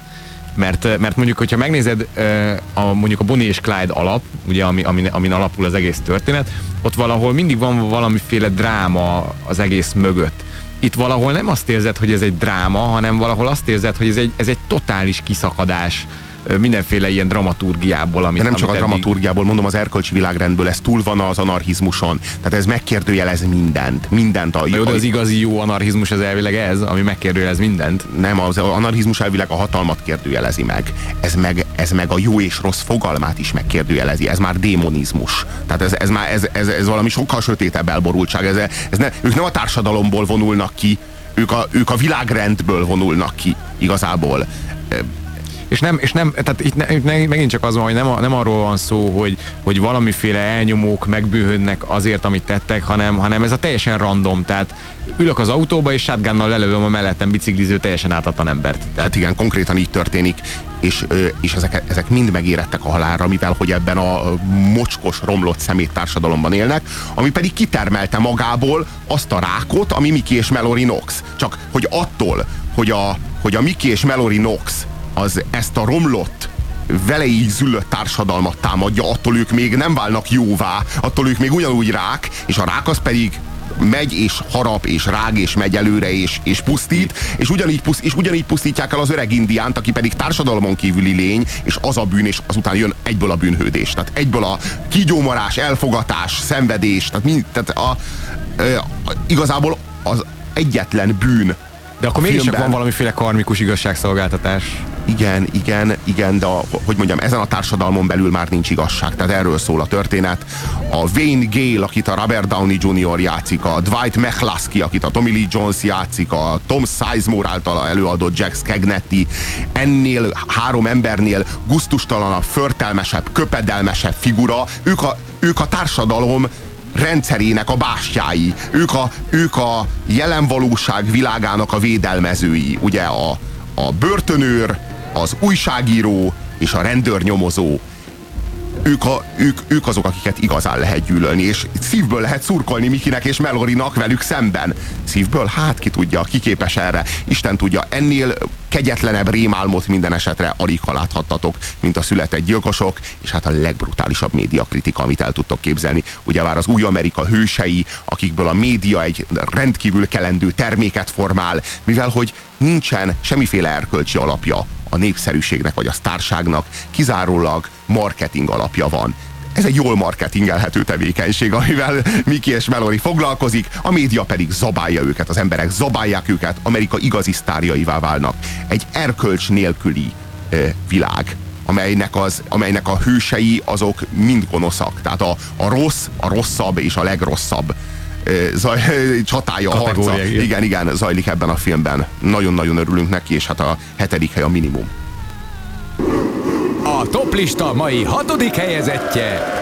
mert, mert mondjuk, hogyha megnézed a, mondjuk a Bonnie és Clyde alap, ugye, ami, amin, amin alapul az egész történet, ott valahol mindig van valamiféle dráma az egész mögött. Itt valahol nem azt érzed, hogy ez egy dráma, hanem valahol azt érzed, hogy ez egy, ez egy totális kiszakadás mindenféle ilyen dramaturgiából. Amit, De nem csak amit a dramaturgiából, mondom az erkölcsi világrendből, ez túl van az anarchizmuson. Tehát ez megkérdőjelez mindent. Mindent. A, jó, de az igazi jó anarchizmus az elvileg ez, ami megkérdőjelez mindent. Nem, az anarchizmus elvileg a hatalmat kérdőjelezi meg. Ez meg, ez meg a jó és rossz fogalmát is megkérdőjelezi. Ez már démonizmus. Tehát ez, ez már ez, ez, ez valami sokkal sötétebb elborultság. Ez, ez ne, ők nem a társadalomból vonulnak ki, ők a, ők a világrendből vonulnak ki igazából és nem, és nem tehát itt, ne, itt megint csak az van, hogy nem, nem arról van szó, hogy, hogy valamiféle elnyomók megbűhődnek azért, amit tettek, hanem, hanem ez a teljesen random, tehát ülök az autóba, és shotgunnal lelövöm a mellettem bicikliző teljesen ártatlan embert. Tehát igen, konkrétan így történik, és, és ezek, ezek mind megérettek a halálra, mivel hogy ebben a mocskos, romlott szemét társadalomban élnek, ami pedig kitermelte magából azt a rákot, ami Miki és Melody Knox. Csak hogy attól, hogy a, hogy a Miki és Melody Knox az ezt a romlott, vele így züllött társadalmat támadja, attól ők még nem válnak jóvá, attól ők még ugyanúgy rák, és a rák az pedig megy és harap és rág és megy előre és, és pusztít, és ugyanígy, puszt, és ugyanígy pusztítják el az öreg indiánt, aki pedig társadalmon kívüli lény, és az a bűn, és azután jön egyből a bűnhődés. Tehát egyből a kígyómarás, elfogatás, szenvedés, tehát, mind, tehát a, a, a, igazából az egyetlen bűn, de akkor mégis van valamiféle karmikus igazságszolgáltatás. Igen, igen, igen, de a, hogy mondjam, ezen a társadalmon belül már nincs igazság. Tehát erről szól a történet. A Wayne Gale, akit a Robert Downey Jr. játszik, a Dwight McCluskey, akit a Tommy Lee Jones játszik, a Tom Sizemore által előadott Jack Skagnetti, ennél három embernél guztustalanabb, förtelmesebb, köpedelmesebb figura, ők a, ők a társadalom rendszerének a bástyái. Ők a, ők a jelen valóság világának a védelmezői. Ugye a, a börtönőr, az újságíró és a rendőrnyomozó ők, a, ők, ők azok, akiket igazán lehet gyűlölni, és szívből lehet szurkolni Mikinek és Melorinak velük szemben. Szívből? Hát ki tudja, ki képes erre. Isten tudja, ennél kegyetlenebb rémálmot minden esetre alig ha mint a született gyilkosok, és hát a legbrutálisabb médiakritika, amit el tudtok képzelni. Ugye már az új Amerika hősei, akikből a média egy rendkívül kelendő terméket formál, mivel hogy nincsen semmiféle erkölcsi alapja a népszerűségnek vagy a sztárságnak, kizárólag marketing alapja van. Ez egy jól marketingelhető tevékenység, amivel Miki és Melori foglalkozik, a média pedig zabálja őket, az emberek zabálják őket, Amerika igazi sztárjaivá válnak. Egy erkölcs nélküli eh, világ, amelynek, az, amelynek a hősei azok mind gonoszak. Tehát a, a rossz, a rosszabb és a legrosszabb zaj, csatája, harca. Igen, igen, zajlik ebben a filmben. Nagyon-nagyon örülünk neki, és hát a hetedik hely a minimum. A toplista mai hatodik helyezettje.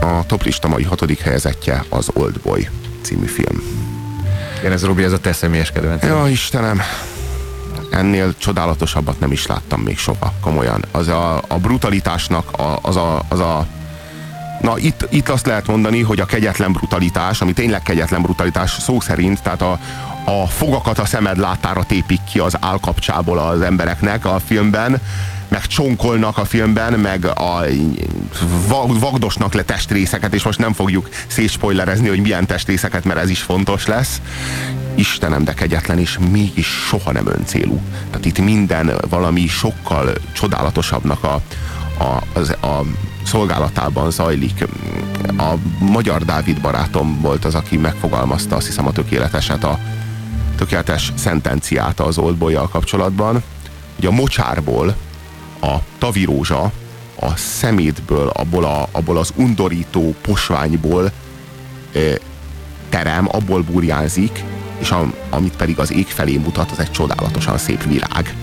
A toplista mai hatodik helyezettje az Oldboy című film. Igen, ez Robi, ez a te személyes kedvenc. Ja, Istenem ennél csodálatosabbat nem is láttam még soha, komolyan. Az a, a brutalitásnak a, az, a, az a Na itt, itt azt lehet mondani, hogy a kegyetlen brutalitás, ami tényleg kegyetlen brutalitás szó szerint, tehát a, a fogakat a szemed látára tépik ki az állkapcsából az embereknek a filmben, meg csonkolnak a filmben, meg a vagdosnak le testrészeket, és most nem fogjuk szétspoilerezni, hogy milyen testrészeket, mert ez is fontos lesz. Istenem, de kegyetlen, és mégis soha nem öncélú. Tehát itt minden valami sokkal csodálatosabbnak a, a, az, a szolgálatában zajlik. A magyar Dávid barátom volt az, aki megfogalmazta azt hiszem a tökéleteset, a tökéletes szentenciát az oldboy kapcsolatban, hogy a mocsárból a tavirózsa a szemétből, abból, a, abból az undorító posványból e, terem, abból burjánzik, és a, amit pedig az ég felé mutat, az egy csodálatosan szép virág.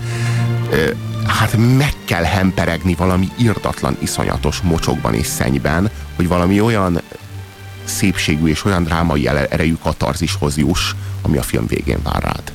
Ö, hát meg kell hemperegni valami irdatlan, iszonyatos mocsokban és szennyben, hogy valami olyan szépségű és olyan drámai erejű katarzishoz juss, ami a film végén vár rád.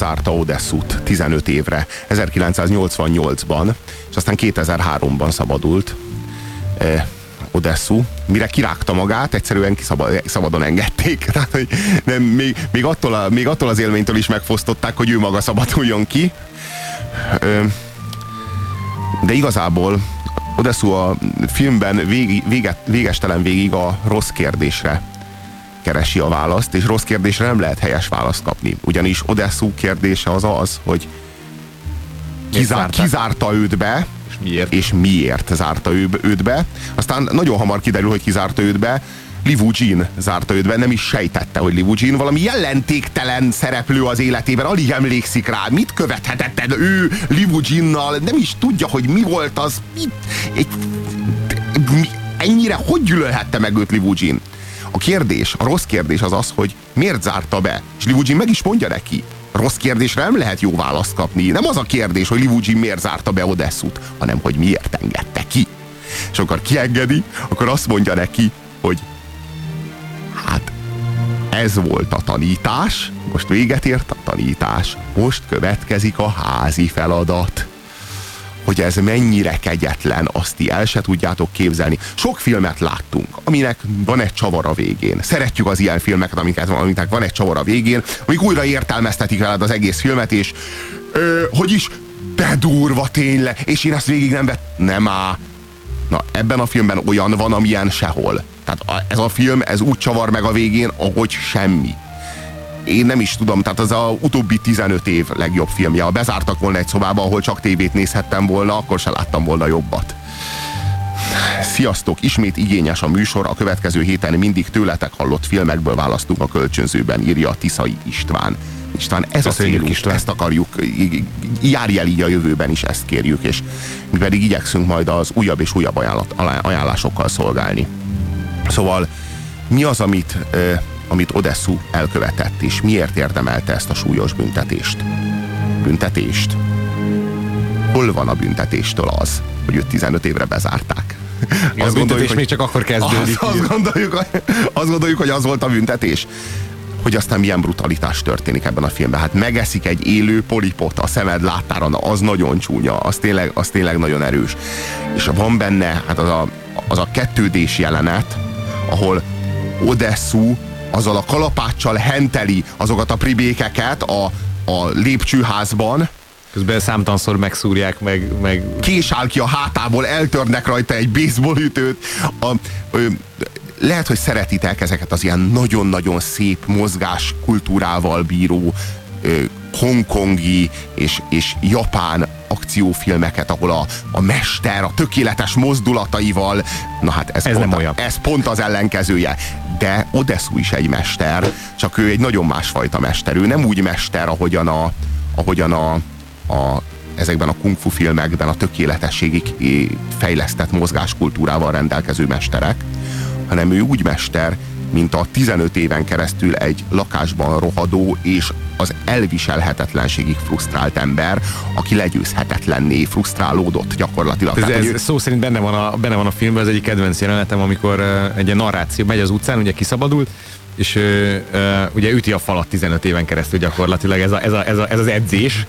Jean bezárta Odesszút 15 évre, 1988-ban, és aztán 2003-ban szabadult eh, Odessu, mire kirágta magát, egyszerűen kiszabad, szabadon engedték. Tehát, hogy nem, még, még, attól a, még attól az élménytől is megfosztották, hogy ő maga szabaduljon ki. De igazából Odessu a filmben végi, véget, végestelen végig a rossz kérdésre keresi a választ, és rossz kérdésre nem lehet helyes választ kapni. Ugyanis Odessu kérdése az az, hogy kizár, kizárta őt be, és miért? és miért zárta ő, őt be. Aztán nagyon hamar kiderül, hogy kizárta őt be, Livu Jean zárta őt be, nem is sejtette, hogy Livu Jean valami jelentéktelen szereplő az életében, alig emlékszik rá, mit követhetett ő Livu Jeannal, nem is tudja, hogy mi volt az, mit, egy, mi, ennyire hogy gyűlölhette meg őt Livu Jean? A kérdés, a rossz kérdés az az, hogy miért zárta be? És Livugin meg is mondja neki. Rossz kérdésre nem lehet jó választ kapni. Nem az a kérdés, hogy Livugin miért zárta be Odesszut, hanem hogy miért engedte ki. És akkor kiengedi, akkor azt mondja neki, hogy hát ez volt a tanítás, most véget ért a tanítás, most következik a házi feladat hogy ez mennyire kegyetlen, azt ti el se tudjátok képzelni. Sok filmet láttunk, aminek van egy csavar a végén. Szeretjük az ilyen filmeket, amiket, amiknek van egy csavar a végén, amik újra értelmeztetik veled az egész filmet, és ö, hogy is, de durva tényleg, és én ezt végig nem vett, nem á. Na, ebben a filmben olyan van, amilyen sehol. Tehát ez a film, ez úgy csavar meg a végén, ahogy semmi én nem is tudom, tehát az a utóbbi 15 év legjobb filmje. Ha bezártak volna egy szobába, ahol csak tévét nézhettem volna, akkor se láttam volna jobbat. Sziasztok! Ismét igényes a műsor, a következő héten mindig tőletek hallott filmekből választunk a kölcsönzőben, írja a Tiszai István. István, ez Köszönjük, a célunk, István. ezt akarjuk, járj el így a jövőben is, ezt kérjük, és mi pedig igyekszünk majd az újabb és újabb ajánlat, ajánlásokkal szolgálni. Szóval mi az, amit, amit Odessu elkövetett, és miért érdemelte ezt a súlyos büntetést? Büntetést? Hol van a büntetéstől az, hogy őt 15 évre bezárták? Igen, a büntetés még csak akkor kezdődik. Azt, azt, gondoljuk, hogy- azt gondoljuk, hogy az volt a büntetés hogy aztán milyen brutalitás történik ebben a filmben. Hát megeszik egy élő polipot a szemed láttára, na az nagyon csúnya, az tényleg, az tényleg nagyon erős. És van benne hát az a, az a kettődés jelenet, ahol Odessu azzal a kalapáccsal henteli azokat a pribékeket a, a lépcsőházban, Közben számtalanszor megszúrják, meg, meg késál ki a hátából, eltörnek rajta egy baseballütőt. A, ö, lehet, hogy szeretitek ezeket az ilyen nagyon-nagyon szép mozgás kultúrával bíró ö, hongkongi és, és japán akciófilmeket, ahol a, a mester a tökéletes mozdulataival, na hát ez, Ez pont, nem olyan. ez pont az ellenkezője. De Odessu is egy mester, csak ő egy nagyon másfajta mester. Ő nem úgy mester, ahogyan a, ahogyan a, a ezekben a kung fu filmekben a tökéletességig eh, fejlesztett mozgáskultúrával rendelkező mesterek, hanem ő úgy mester, mint a 15 éven keresztül egy lakásban rohadó és az elviselhetetlenségig frusztrált ember, aki legyőzhetetlenné frusztrálódott gyakorlatilag. Ez, Tehát, hogy ő- ez szó szerint benne van, a, benne van a filmben, az egyik kedvenc jelenetem, amikor egy ilyen narráció megy az utcán, ugye kiszabadult, és uh, uh, ugye üti a falat 15 éven keresztül gyakorlatilag ez, a, ez, a, ez, a, ez az edzés,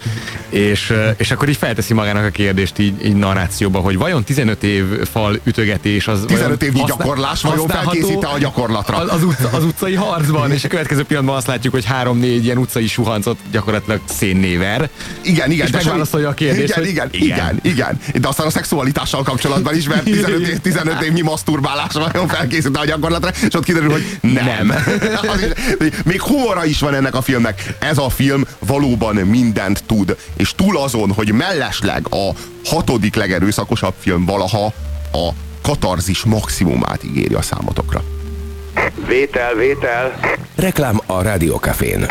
és, és akkor így felteszi magának a kérdést így, így narrációba, hogy vajon 15 év fal ütögetés az 15 vajon évnyi használ- gyakorlás vajon felkészít-e a gyakorlatra? Az, az, utca, az utcai harcban, és a következő pillanatban azt látjuk, hogy három-négy ilyen utcai suhancot gyakorlatilag szénnéver. Igen, igen. És megválaszolja a kérdést, Igen, hogy igen, igen. igen, igen, De aztán a szexualitással kapcsolatban is, mert 15, év, 15 évnyi maszturbálás vajon felkészít a gyakorlatra, és ott kiderül, hogy nem. Nem. Még humora is van ennek a filmnek. Ez a film valóban mindent tud. És túl azon, hogy mellesleg a hatodik legerőszakosabb film valaha a katarzis maximumát ígéri a számotokra. Vétel, vétel. Reklám a Rádiókafén.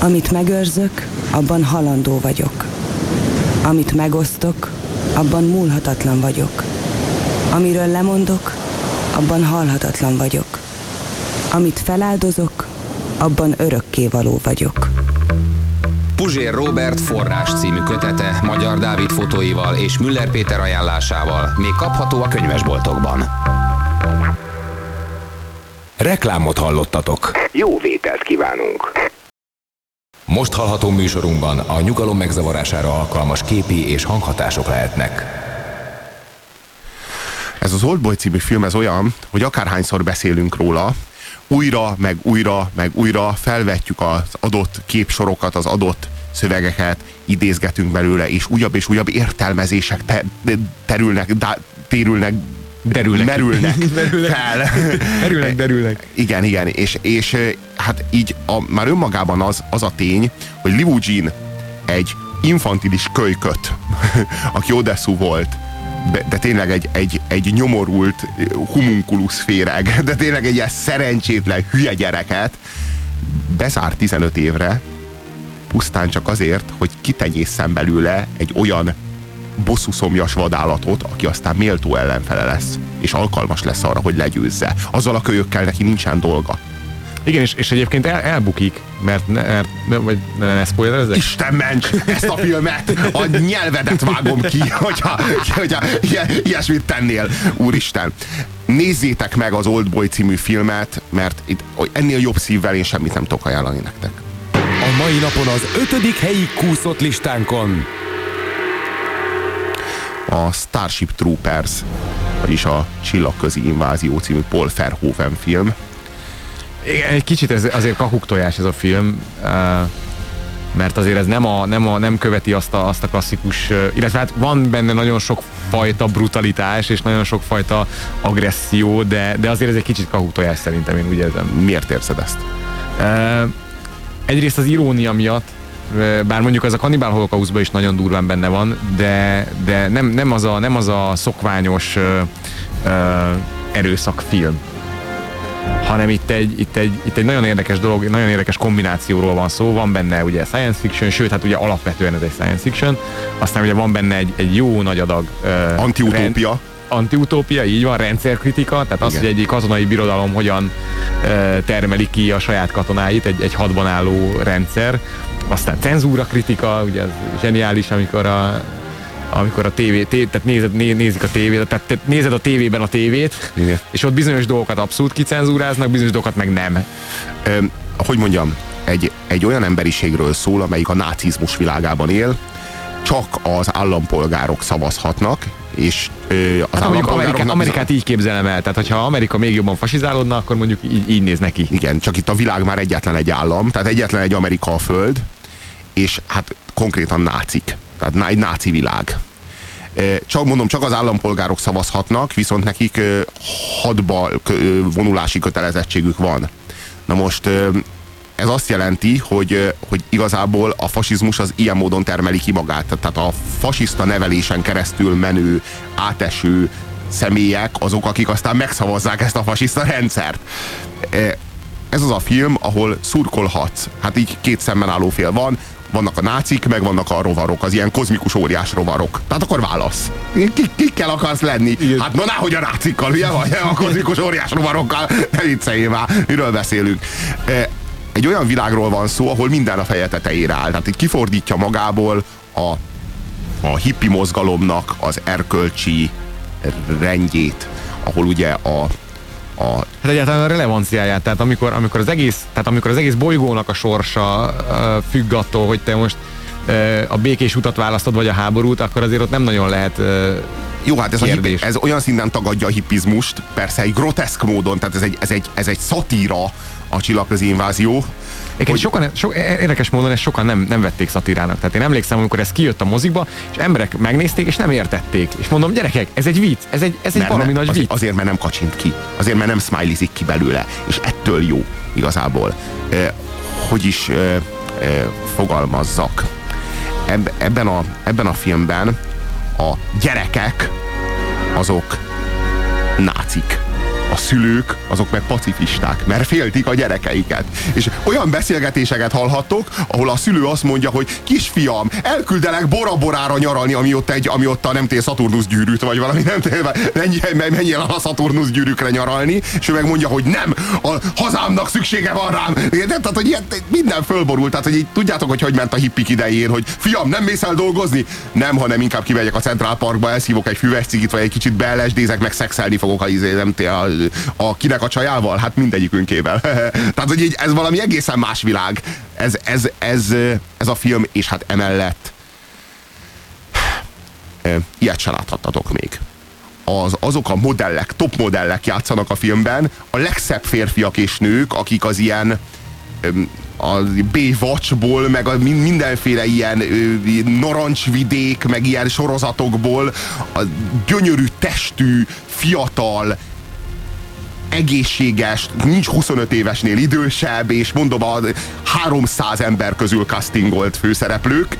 Amit megőrzök, abban halandó vagyok. Amit megosztok, abban múlhatatlan vagyok. Amiről lemondok, abban halhatatlan vagyok. Amit feláldozok, abban örökkévaló vagyok. Puzsér Robert forrás című kötete Magyar Dávid fotóival és Müller Péter ajánlásával még kapható a könyvesboltokban. Reklámot hallottatok. Jó vételt kívánunk! Most hallható műsorunkban a nyugalom megzavarására alkalmas képi és hanghatások lehetnek. Ez az Oldboy című film ez olyan, hogy akárhányszor beszélünk róla, újra, meg újra, meg újra felvetjük az adott képsorokat, az adott szövegeket, idézgetünk belőle, és újabb és újabb értelmezések te, terülnek, dá, térülnek, Derülnek. merülnek Derülnek. fel. Derülnek, derülnek. Igen, igen, és, és ö, hát így a, már önmagában az, az a tény, hogy Liu Jin egy infantilis kölyköt, aki Odessu volt, de, tényleg egy, egy, egy nyomorult humunkulus féreg, de tényleg egy ilyen szerencsétlen hülye gyereket bezár 15 évre, pusztán csak azért, hogy kitenyészem belőle egy olyan bosszuszomjas vadállatot, aki aztán méltó ellenfele lesz, és alkalmas lesz arra, hogy legyőzze. Azzal a kölyökkel neki nincsen dolga. Igen, és, és egyébként el, elbukik, mert ne, mert ne, vagy ne, ne spoilerezzek? Isten ments ezt a filmet, a nyelvedet vágom ki, hogyha, hogyha ilyesmit tennél, úristen. Nézzétek meg az Oldboy című filmet, mert itt ennél jobb szívvel én semmit nem tudok ajánlani nektek. A mai napon az ötödik helyi kúszott listánkon A Starship Troopers, vagyis a Csillagközi Invázió című Paul Verhoeven film. Igen, egy kicsit ez azért kahuk tojás ez a film, eh, mert azért ez nem, a, nem, a, nem követi azt a, azt a klasszikus, eh, illetve hát van benne nagyon sok fajta brutalitás, és nagyon sok fajta agresszió, de, de azért ez egy kicsit kahuk tojás szerintem, én úgy érzem. Miért érzed ezt? Eh, Egyrészt az irónia miatt, Bár mondjuk az a kannibál holokauszban is nagyon durván benne van, de, de nem, nem, az a, nem az a szokványos ö, ö, erőszakfilm, hanem itt egy, itt, egy, itt egy nagyon érdekes dolog, nagyon érdekes kombinációról van szó, van benne ugye science fiction, sőt, hát ugye alapvetően ez egy science fiction, aztán ugye van benne egy, egy jó nagy adag ö, Antiutópia. rend- antiutópia, így van, rendszerkritika, tehát az, Igen. hogy egy katonai birodalom hogyan ö, termeli ki a saját katonáit, egy, egy hadban álló rendszer, aztán cenzúra kritika, ugye ez zseniális, amikor a amikor a tévé, té, tehát nézed, né, nézik a tévét, tehát te nézed a tévében a tévét, Igen. és ott bizonyos dolgokat abszolút kicenzúráznak, bizonyos dolgokat meg nem. Ö, hogy mondjam, egy, egy olyan emberiségről szól, amelyik a nácizmus világában él, csak az állampolgárok szavazhatnak, és ö, az Hát mondjuk. Amerikát, Amerikát így képzelem el, tehát hogyha Amerika még jobban fasizálódna, akkor mondjuk így, így néz neki. Igen, csak itt a világ már egyetlen egy állam, tehát egyetlen egy Amerika a föld, és hát konkrétan nácik. Tehát egy náci világ. Csak mondom, csak az állampolgárok szavazhatnak, viszont nekik hadba vonulási kötelezettségük van. Na most ez azt jelenti, hogy, hogy igazából a fasizmus az ilyen módon termeli ki magát. Tehát a fasiszta nevelésen keresztül menő, áteső személyek azok, akik aztán megszavazzák ezt a fasiszta rendszert. Ez az a film, ahol szurkolhatsz. Hát így két szemben álló fél van, vannak a nácik, meg vannak a rovarok, az ilyen kozmikus óriás rovarok. Tehát akkor válasz. Ki, kikkel akarsz lenni? Igen. Hát na nehogy a nácikkal, ugye? Vagy a kozmikus óriás rovarokkal. Ne vicceljél már, miről beszélünk. E, Egy olyan világról van szó, ahol minden a feje tetejére áll. Tehát így kifordítja magából a, a hippi mozgalomnak az erkölcsi rendjét, ahol ugye a, a Hát egyáltalán a relevanciáját, tehát amikor, amikor, az egész, tehát amikor az egész bolygónak a sorsa függ attól, hogy te most uh, a békés utat választod, vagy a háborút, akkor azért ott nem nagyon lehet Jó, hát ez, a hippi, ez olyan szinten tagadja a hippizmust, persze egy groteszk módon, tehát ez egy, ez egy, ez egy szatíra a csillagközi invázió. Egyébként sokan, so, érdekes módon ezt sokan nem, nem vették szatírának. Tehát én emlékszem, amikor ez kijött a mozikba, és emberek megnézték, és nem értették. És mondom, gyerekek, ez egy vicc, ez egy, ez egy valami nagy vicc. azért, mert nem kacsint ki. Azért, mert nem smileyzik ki belőle. És ettől jó igazából. Eh, hogy is eh, eh, fogalmazzak. Eb, ebben, a, ebben a filmben a gyerekek azok nácik. A szülők azok meg pacifisták, mert féltik a gyerekeiket. És olyan beszélgetéseket hallhattok, ahol a szülő azt mondja, hogy kisfiam, elküldelek Bora-Borára nyaralni, ami ott egy, ami ott a nem tél Szaturnusz gyűrűt, vagy valami nem tél, menj, menj, menjél el a Szaturnusz gyűrűkre nyaralni, és ő meg mondja, hogy nem, a hazámnak szüksége van rám. De, tehát, hogy ilyen, minden fölborult, tehát, hogy így, tudjátok, hogy hogy ment a hippik idején, hogy fiam, nem mész el dolgozni? Nem, hanem inkább kimegyek a Central Parkba, elszívok egy füves cigit, vagy egy kicsit beelesdézek, meg szexelni fogok a, izé, nem tél, a, kinek a csajával? Hát mindegyikünkével. tehát, hogy így, ez valami egészen más világ. Ez, ez, ez, ez a film, és hát emellett ilyet se láthattatok még az, azok a modellek, top modellek játszanak a filmben, a legszebb férfiak és nők, akik az ilyen a B-Watchból, meg a min- mindenféle ilyen narancsvidék, meg ilyen sorozatokból a gyönyörű testű, fiatal, egészséges, nincs 25 évesnél idősebb, és mondom a 300 ember közül castingolt főszereplők,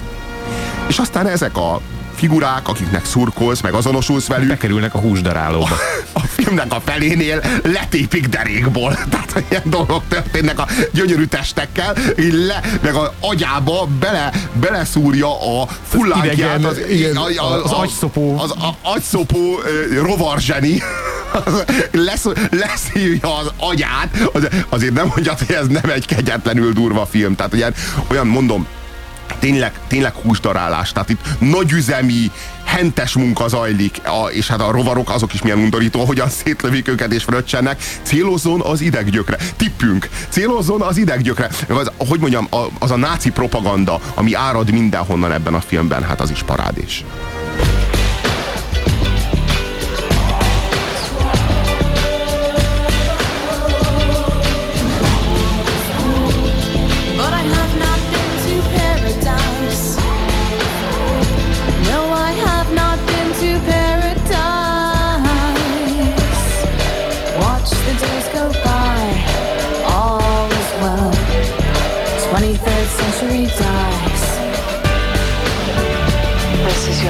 és aztán ezek a figurák, akiknek szurkolsz, meg azonosulsz velük, Bekerülnek a húsdarálóba. a filmnek a felénél letépik derékból. Tehát ilyen dolgok történnek a gyönyörű testekkel, így le, meg a agyába bele, beleszúrja a fullánkját, az, igen, a- a- az a- agyszopó. Az a, agyszopó rovarzseni az lesz, leszívja az agyát, az, azért nem mondjad, hogy ez nem egy kegyetlenül durva film. Tehát ilyen, olyan mondom, tényleg, tényleg húsdarálás. Tehát itt nagyüzemi, hentes munka zajlik, a, és hát a rovarok azok is milyen undorító, hogyan szétlövik őket és fröccsenek. Célozzon az ideggyökre. Tippünk. Célozzon az ideggyökre. Az, hogy mondjam, a- az a náci propaganda, ami árad mindenhonnan ebben a filmben, hát az is parádés.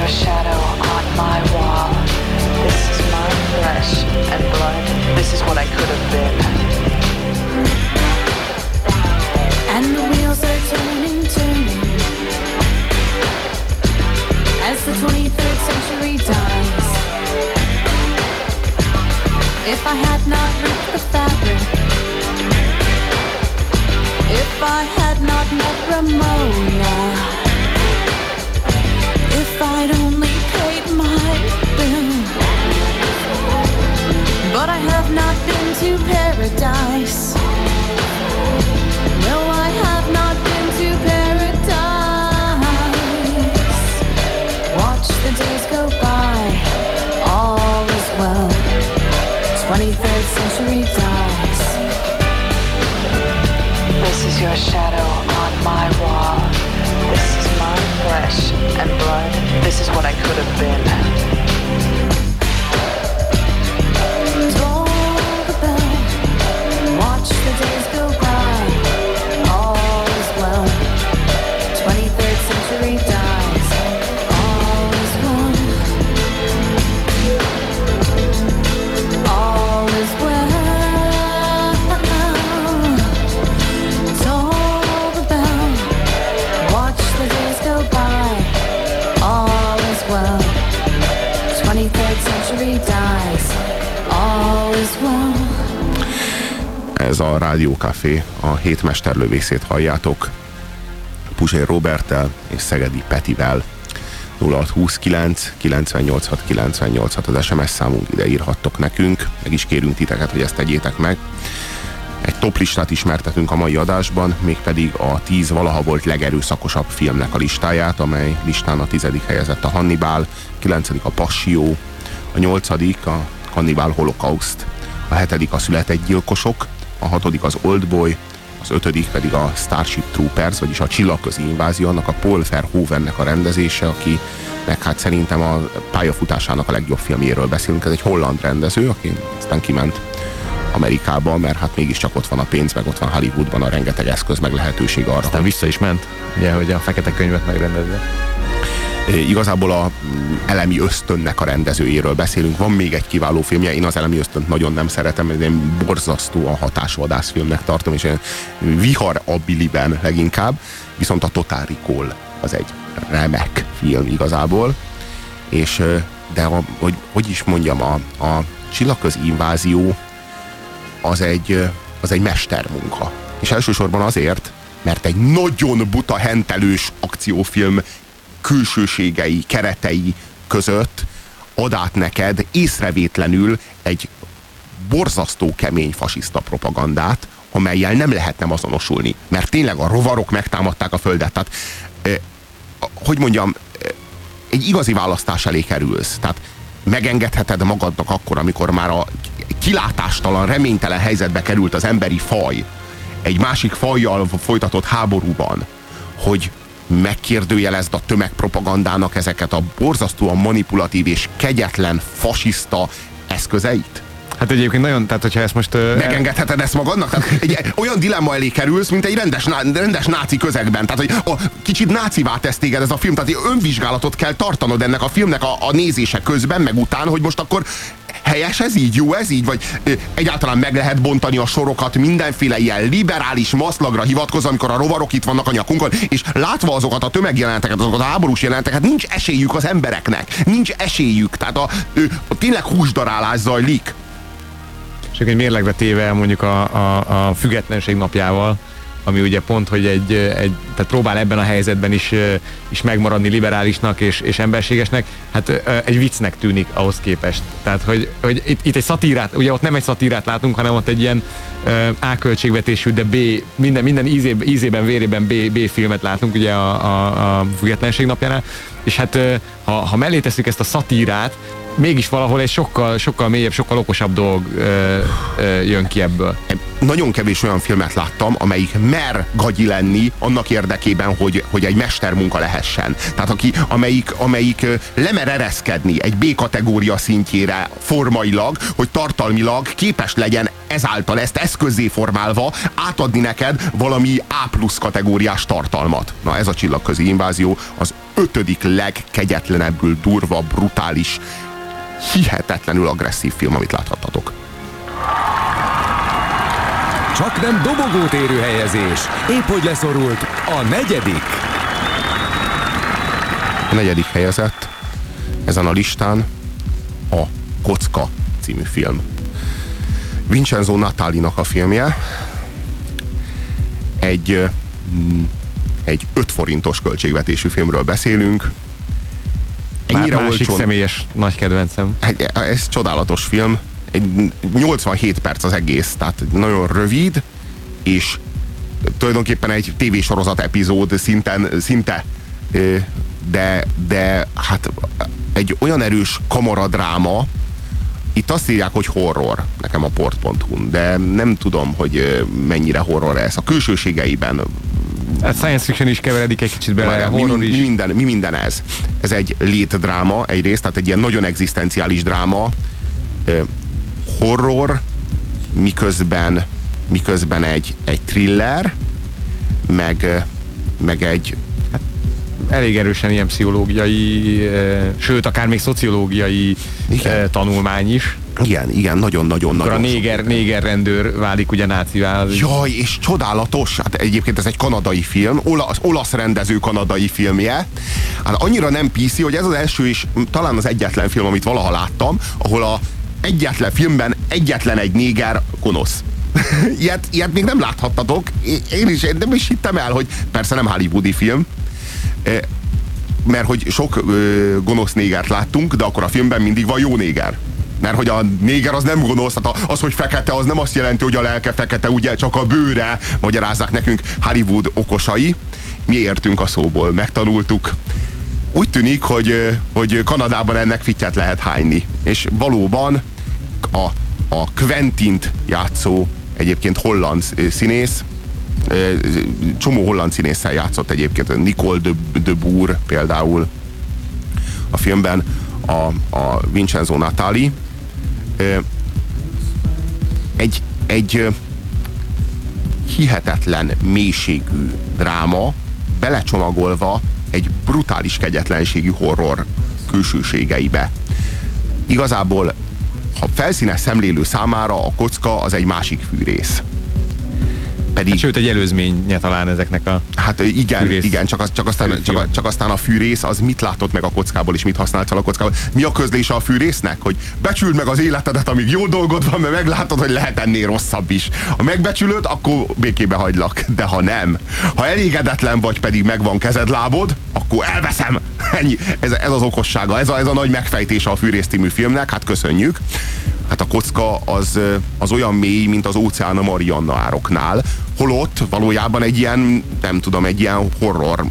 Your shadow on my wall. This is my flesh and blood. This is what I could have been. Rádiókafé, a hétmesterlövészét halljátok. Puzsér Roberttel és Szegedi Petivel. 0629 986 986 az SMS számunk, ide írhattok nekünk, meg is kérünk titeket, hogy ezt tegyétek meg. Egy top listát ismertetünk a mai adásban, mégpedig a 10 valaha volt legerőszakosabb filmnek a listáját, amely listán a tizedik helyezett a Hannibal, 9. a Passió, a 8. a Hannibal Holocaust, a 7. a Született gyilkosok, a 6. az Oldboy, az 5. pedig a Starship Troopers, vagyis a Csillagközi Invázió, annak a Paul Verhoevennek a rendezése, aki meg hát szerintem a pályafutásának a legjobb filmjéről beszélünk. Ez egy holland rendező, aki aztán kiment Amerikába, mert hát mégiscsak ott van a pénz, meg ott van Hollywoodban a rengeteg eszköz, meg lehetőség arra. Aztán vissza is ment, ugye, hogy a fekete könyvet megrendezze. Igazából a mm, Elemi Ösztönnek a rendezőjéről beszélünk. Van még egy kiváló filmje, én az Elemi Ösztönt nagyon nem szeretem, mert én borzasztóan hatásvadász filmnek tartom, és én vihar a Billyben leginkább, viszont a Total Recall az egy remek film igazából, és de a, hogy, hogy is mondjam, a, a Csillagközi Invázió az egy, az egy mestermunka. És elsősorban azért, mert egy nagyon buta, hentelős akciófilm külsőségei, keretei között ad át neked észrevétlenül egy borzasztó kemény fasiszta propagandát, amelyel nem lehet nem azonosulni. Mert tényleg a rovarok megtámadták a földet. Tehát, eh, hogy mondjam, egy igazi választás elé kerülsz. Tehát megengedheted magadnak akkor, amikor már a kilátástalan, reménytelen helyzetbe került az emberi faj egy másik fajjal folytatott háborúban, hogy megkérdőjelezd a tömegpropagandának ezeket a borzasztóan manipulatív és kegyetlen fasiszta eszközeit? Hát egyébként nagyon, tehát hogyha ezt most... Uh, Megengedheted ezt magadnak? Tehát egy olyan dilemma elé kerülsz, mint egy rendes, rendes náci közegben. Tehát, hogy a, kicsit nácivá tesz téged ez a film, tehát önvizsgálatot kell tartanod ennek a filmnek a, a nézése közben, meg után, hogy most akkor helyes ez így, jó ez így, vagy egyáltalán meg lehet bontani a sorokat mindenféle ilyen liberális maszlagra hivatkozva, amikor a rovarok itt vannak a nyakunkon, és látva azokat a tömegjeleneteket, azokat a háborús jeleneteket, nincs esélyük az embereknek, nincs esélyük, tehát a, a tényleg húsdarálás zajlik. És egy mérlegbe téve mondjuk a, a, a függetlenség napjával, ami ugye pont, hogy egy, egy tehát próbál ebben a helyzetben is, is megmaradni liberálisnak és, és emberségesnek, hát egy viccnek tűnik ahhoz képest. Tehát, hogy, hogy itt, itt egy szatírát, ugye ott nem egy szatírát látunk, hanem ott egy ilyen A költségvetésű, de B, minden, minden ízében, ízében, vérében B, B filmet látunk ugye a, a, a függetlenség napjánál, és hát ha, ha mellé tesszük ezt a szatírát, mégis valahol egy sokkal, sokkal mélyebb, sokkal okosabb dolog ö, ö, jön ki ebből. nagyon kevés olyan filmet láttam, amelyik mer gagyi lenni annak érdekében, hogy, hogy egy mestermunka lehessen. Tehát aki, amelyik, amelyik lemer ereszkedni egy B-kategória szintjére formailag, hogy tartalmilag képes legyen ezáltal ezt eszközé formálva átadni neked valami A plusz kategóriás tartalmat. Na ez a csillagközi invázió az ötödik legkegyetlenebbül durva, brutális, hihetetlenül agresszív film, amit láthattatok. Csak nem dobogót érő helyezés. Épp hogy leszorult a negyedik. A negyedik helyezett ezen a listán a Kocka című film. Vincenzo Natalinak a filmje. Egy, egy 5 forintos költségvetésű filmről beszélünk. Ennyire Már másik olcsón... személyes nagy kedvencem. Ez csodálatos film. Egy 87 perc az egész, tehát nagyon rövid, és tulajdonképpen egy tévésorozat epizód szinten, szinte, de, de hát egy olyan erős kamaradráma, itt azt írják, hogy horror nekem a port.hu, de nem tudom, hogy mennyire horror ez. A külsőségeiben Hát science fiction is keveredik egy kicsit bele, Várjál, horror mi, is. Mi minden, mi minden ez? Ez egy létdráma egyrészt, tehát egy ilyen nagyon egzisztenciális dráma, horror, miközben, miközben egy, egy thriller, meg, meg egy elég erősen ilyen pszichológiai, sőt, akár még szociológiai Igen. tanulmány is. Igen, igen, nagyon-nagyon nagyon. A néger, néger rendőr válik ugye nácivá. Jaj, és csodálatos. Hát egyébként ez egy kanadai film, olasz, olasz rendező kanadai filmje. Hát annyira nem PC, hogy ez az első és talán az egyetlen film, amit valaha láttam, ahol a egyetlen filmben egyetlen egy néger gonosz. ilyet, ilyet még nem láthattatok. Én is én nem is hittem el, hogy persze nem hollywoodi film, mert hogy sok gonosz négert láttunk, de akkor a filmben mindig van jó néger. Mert hogy a néger az nem gonosz, tehát az, hogy fekete, az nem azt jelenti, hogy a lelke fekete, ugye csak a bőre, magyarázzák nekünk Hollywood okosai. Mi értünk a szóból, megtanultuk. Úgy tűnik, hogy, hogy Kanadában ennek fittyet lehet hányni. És valóban a, a Quentint játszó egyébként holland színész, csomó holland színésszel játszott egyébként, Nicole de, de Boer például a filmben, a, a Vincenzo Natali. Egy, egy hihetetlen mélységű dráma, belecsomagolva egy brutális kegyetlenségű horror külsőségeibe. Igazából ha felszínes szemlélő számára a kocka az egy másik fűrész. Pedig, hát, sőt, egy előzménye talán ezeknek a Hát igen, fűrész. igen csak, az, csak, aztán, csak, csak, aztán a fűrész az mit látott meg a kockából, és mit használt fel a kockából. Mi a közlése a fűrésznek? Hogy becsüld meg az életedet, amíg jó dolgod van, mert meglátod, hogy lehet ennél rosszabb is. Ha megbecsülöd, akkor békébe hagylak. De ha nem, ha elégedetlen vagy, pedig megvan kezed, lábod, akkor elveszem. Ennyi. Ez, ez az okossága, ez a, ez a nagy megfejtése a Fűrész című filmnek, hát köszönjük. Hát a kocka az, az olyan mély, mint az óceán a Marianna ároknál, holott valójában egy ilyen, nem tudom, egy ilyen horror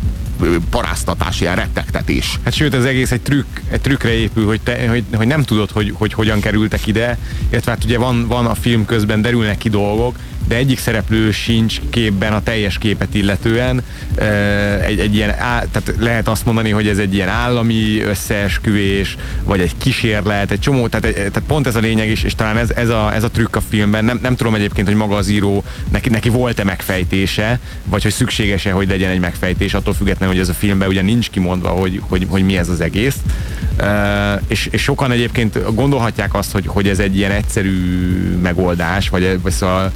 paráztatás, ilyen rettegtetés. Hát sőt, az egész egy trükk, egy trükkre épül, hogy, te, hogy, hogy nem tudod, hogy, hogy hogyan kerültek ide, illetve hát ugye van, van a film közben derülnek ki dolgok, de egyik szereplő sincs képben a teljes képet illetően. Egy, egy ilyen, tehát lehet azt mondani, hogy ez egy ilyen állami összeesküvés, vagy egy kísérlet, egy csomó, tehát, tehát pont ez a lényeg is, és talán ez, ez, a, ez a trükk a filmben. Nem, nem tudom egyébként, hogy maga az író, neki, neki volt-e megfejtése, vagy hogy szükséges-e, hogy legyen egy megfejtés, attól függetlenül, hogy ez a filmben ugye nincs kimondva, hogy, hogy, hogy mi ez az egész. És, és sokan egyébként gondolhatják azt, hogy, hogy ez egy ilyen egyszerű megoldás, vagy, vagy szóval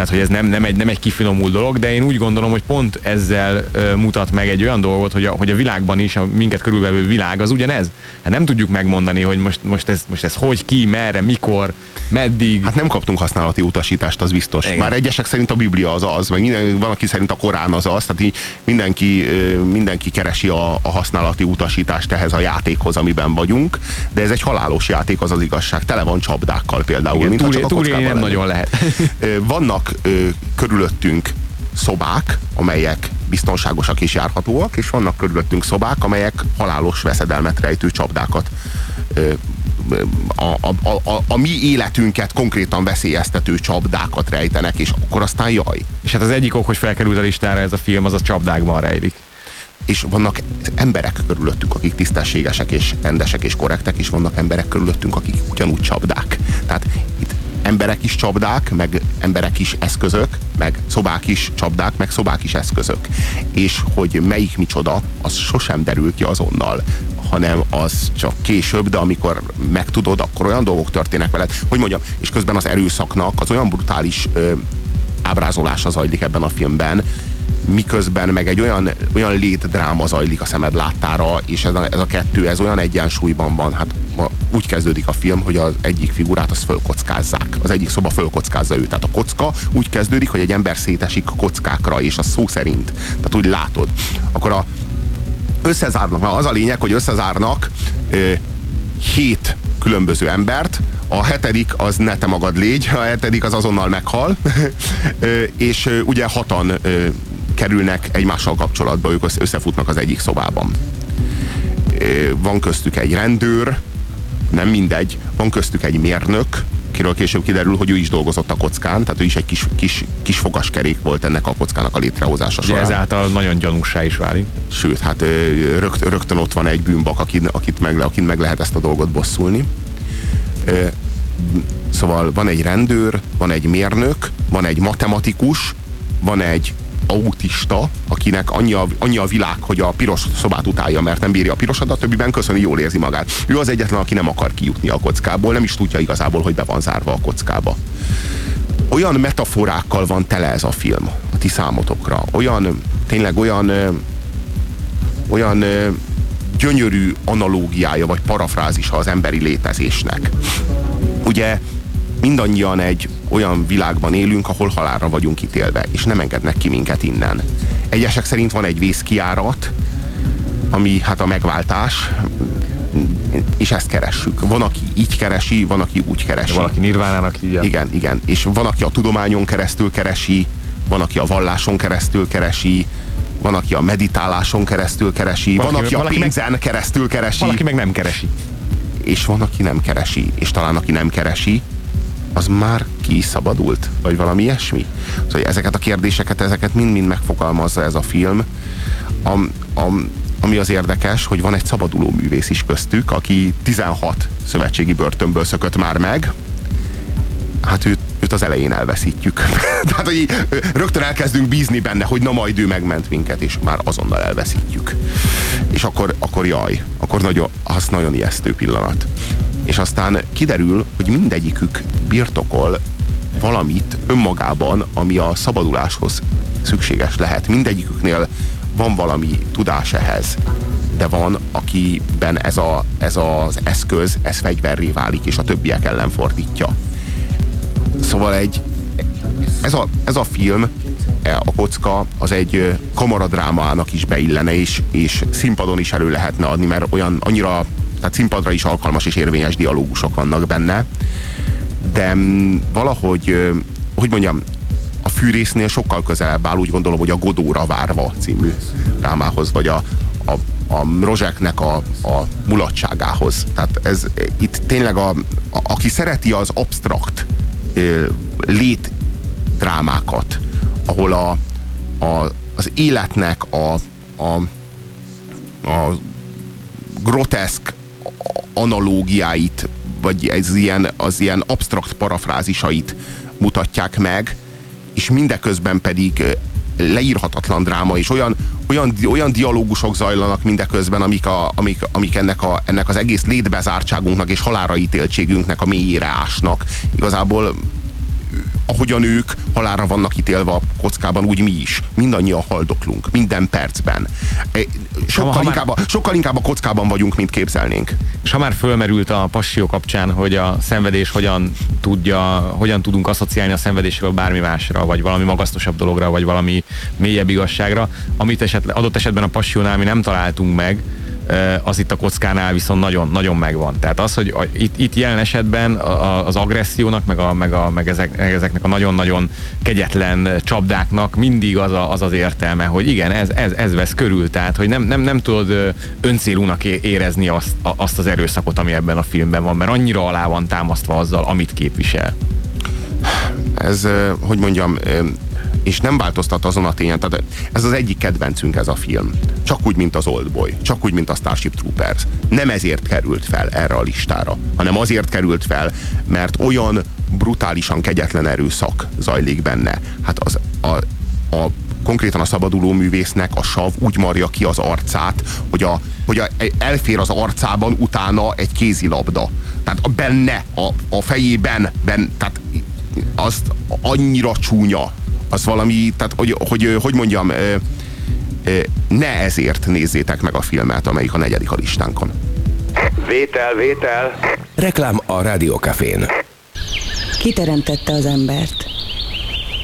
tehát, hogy ez nem, nem, egy, nem egy kifinomult dolog, de én úgy gondolom, hogy pont ezzel ö, mutat meg egy olyan dolgot, hogy a, hogy a világban is, a minket körülbelül világ az ugyanez. Hát nem tudjuk megmondani, hogy most, most, ez, most ez hogy, ki, merre, mikor, meddig. Hát nem kaptunk használati utasítást, az biztos. Igen. Már egyesek szerint a Biblia az az, meg minden, van, aki szerint a Korán az az, tehát így mindenki, mindenki keresi a, a használati utasítást ehhez a játékhoz, amiben vagyunk, de ez egy halálos játék, az az igazság. Tele van csapdákkal például. Igen, mint túl, csak a túl nem nagyon lehet. Vannak ö, körülöttünk szobák, amelyek biztonságosak és járhatóak, és vannak körülöttünk szobák, amelyek halálos veszedelmet rejtő csapdákat ö, a, a, a, a mi életünket konkrétan veszélyeztető csapdákat rejtenek, és akkor aztán jaj. És hát az egyik ok, hogy felkerült a listára ez a film, az a csapdákban rejlik. És vannak emberek körülöttünk, akik tisztességesek és rendesek és korrektek, és vannak emberek körülöttünk, akik ugyanúgy csapdák. Tehát emberek is csapdák, meg emberek is eszközök, meg szobák is csapdák, meg szobák is eszközök. És hogy melyik micsoda, az sosem derül ki azonnal hanem az csak később, de amikor megtudod, akkor olyan dolgok történnek veled, hogy mondjam, és közben az erőszaknak az olyan brutális ö, ábrázolása zajlik ebben a filmben, miközben meg egy olyan, olyan létdráma zajlik a szemed láttára, és ez a, ez a kettő, ez olyan egyensúlyban van. Hát úgy kezdődik a film, hogy az egyik figurát azt fölkockázzák. Az egyik szoba fölkockázza őt. Tehát a kocka úgy kezdődik, hogy egy ember szétesik kockákra, és a szó szerint. Tehát úgy látod. Akkor a, összezárnak, az a lényeg, hogy összezárnak ö, hét különböző embert, a hetedik az ne te magad légy, a hetedik az azonnal meghal, és ugye hatan kerülnek egymással kapcsolatba, ők összefutnak az egyik szobában. Van köztük egy rendőr, nem mindegy, van köztük egy mérnök, akiről később kiderül, hogy ő is dolgozott a kockán, tehát ő is egy kis, kis, kis fogaskerék volt ennek a kockának a létrehozása során. Ugye ezáltal nagyon gyanúsá is válik. Sőt, hát rögt, rögtön ott van egy bűnbak, akit, akit, meg, akit meg lehet ezt a dolgot bosszulni. Szóval van egy rendőr, van egy mérnök, van egy matematikus, van egy autista, akinek annyi a, annyi a világ, hogy a piros szobát utálja, mert nem bírja a pirosat, a többiben köszöni, jól érzi magát. Ő az egyetlen, aki nem akar kijutni a kockából, nem is tudja igazából, hogy be van zárva a kockába. Olyan metaforákkal van tele ez a film a ti számotokra. Olyan, tényleg olyan olyan gyönyörű analógiája vagy parafrázisa az emberi létezésnek. Ugye mindannyian egy olyan világban élünk, ahol halálra vagyunk ítélve, és nem engednek ki minket innen. Egyesek szerint van egy vészkiárat, ami hát a megváltás, és ezt keressük. Van, aki így keresi, van, aki úgy keresi. Valaki nirvánának hívja. Igen, igen. És van, aki a tudományon keresztül keresi, van, aki a valláson keresztül keresi, van, aki a meditáláson keresztül keresi, valaki, van, aki a pénzen meg, keresztül keresi. Valaki meg nem keresi. És van, aki nem keresi. És talán aki nem keresi, az már ki is szabadult, vagy valami ilyesmi. Szóval ezeket a kérdéseket, ezeket mind-mind megfogalmazza ez a film. A, a, ami az érdekes, hogy van egy szabaduló művész is köztük, aki 16 szövetségi börtönből szökött már meg. Hát őt, őt az elején elveszítjük. Tehát, hogy rögtön elkezdünk bízni benne, hogy na majd ő megment minket, és már azonnal elveszítjük. És akkor, akkor jaj, akkor nagyon, az nagyon ijesztő pillanat és aztán kiderül, hogy mindegyikük birtokol valamit önmagában, ami a szabaduláshoz szükséges lehet. Mindegyiküknél van valami tudás ehhez, de van, akiben ez, a, ez az eszköz, ez fegyverré válik, és a többiek ellen fordítja. Szóval egy, ez a, ez a film, e, a kocka, az egy kamaradrámának is beillene, és, és színpadon is elő lehetne adni, mert olyan annyira tehát színpadra is alkalmas és érvényes dialógusok vannak benne, de mm, valahogy, hogy mondjam, a fűrésznél sokkal közelebb áll, úgy gondolom, hogy a Godóra várva című rámához, vagy a, a, a Rozseknek a, a mulatságához. Tehát ez itt tényleg, a, a, aki szereti az abstrakt létdrámákat, ahol a, a, az életnek a, a, a groteszk analógiáit, vagy ez ilyen, az ilyen abstrakt parafrázisait mutatják meg, és mindeközben pedig leírhatatlan dráma, és olyan, olyan, olyan dialógusok zajlanak mindeközben, amik, a, amik, amik ennek, a, ennek az egész létbezártságunknak és halára ítéltségünknek a mélyére ásnak. Igazából ahogyan ők halára vannak ítélve a kockában, úgy mi is. Mindannyian haldoklunk, minden percben. E, sokkal, ha, inkább, már, sokkal inkább a kockában vagyunk, mint képzelnénk. És ha már fölmerült a passió kapcsán, hogy a szenvedés hogyan tudja, hogyan tudunk asszociálni a szenvedésről bármi másra, vagy valami magasztosabb dologra, vagy valami mélyebb igazságra, amit esetleg, adott esetben a passiónál mi nem találtunk meg, az itt a kockánál viszont nagyon, nagyon megvan. Tehát az, hogy a, itt, itt jelen esetben az agressziónak, meg, a, meg, a, meg ezek, ezeknek a nagyon-nagyon kegyetlen csapdáknak mindig az a, az, az értelme, hogy igen, ez, ez, ez vesz körül, tehát hogy nem, nem, nem tudod öncélúnak érezni azt, azt az erőszakot, ami ebben a filmben van, mert annyira alá van támasztva azzal, amit képvisel. Ez, hogy mondjam, és nem változtat azon a tényen. Tehát ez az egyik kedvencünk ez a film. Csak úgy, mint az Oldboy, csak úgy, mint a Starship Troopers. Nem ezért került fel erre a listára, hanem azért került fel, mert olyan brutálisan kegyetlen erőszak zajlik benne. Hát az, a, a konkrétan a szabaduló művésznek a sav úgy marja ki az arcát, hogy, a, hogy a, elfér az arcában utána egy kézilabda. Tehát a benne, a, a fejében, ben, tehát azt annyira csúnya, az valami, tehát hogy, hogy, hogy mondjam, ne ezért nézzétek meg a filmet, amelyik a negyedik a listánkon. Vétel, vétel. Reklám a Rádiókafén. Kiteremtette az embert.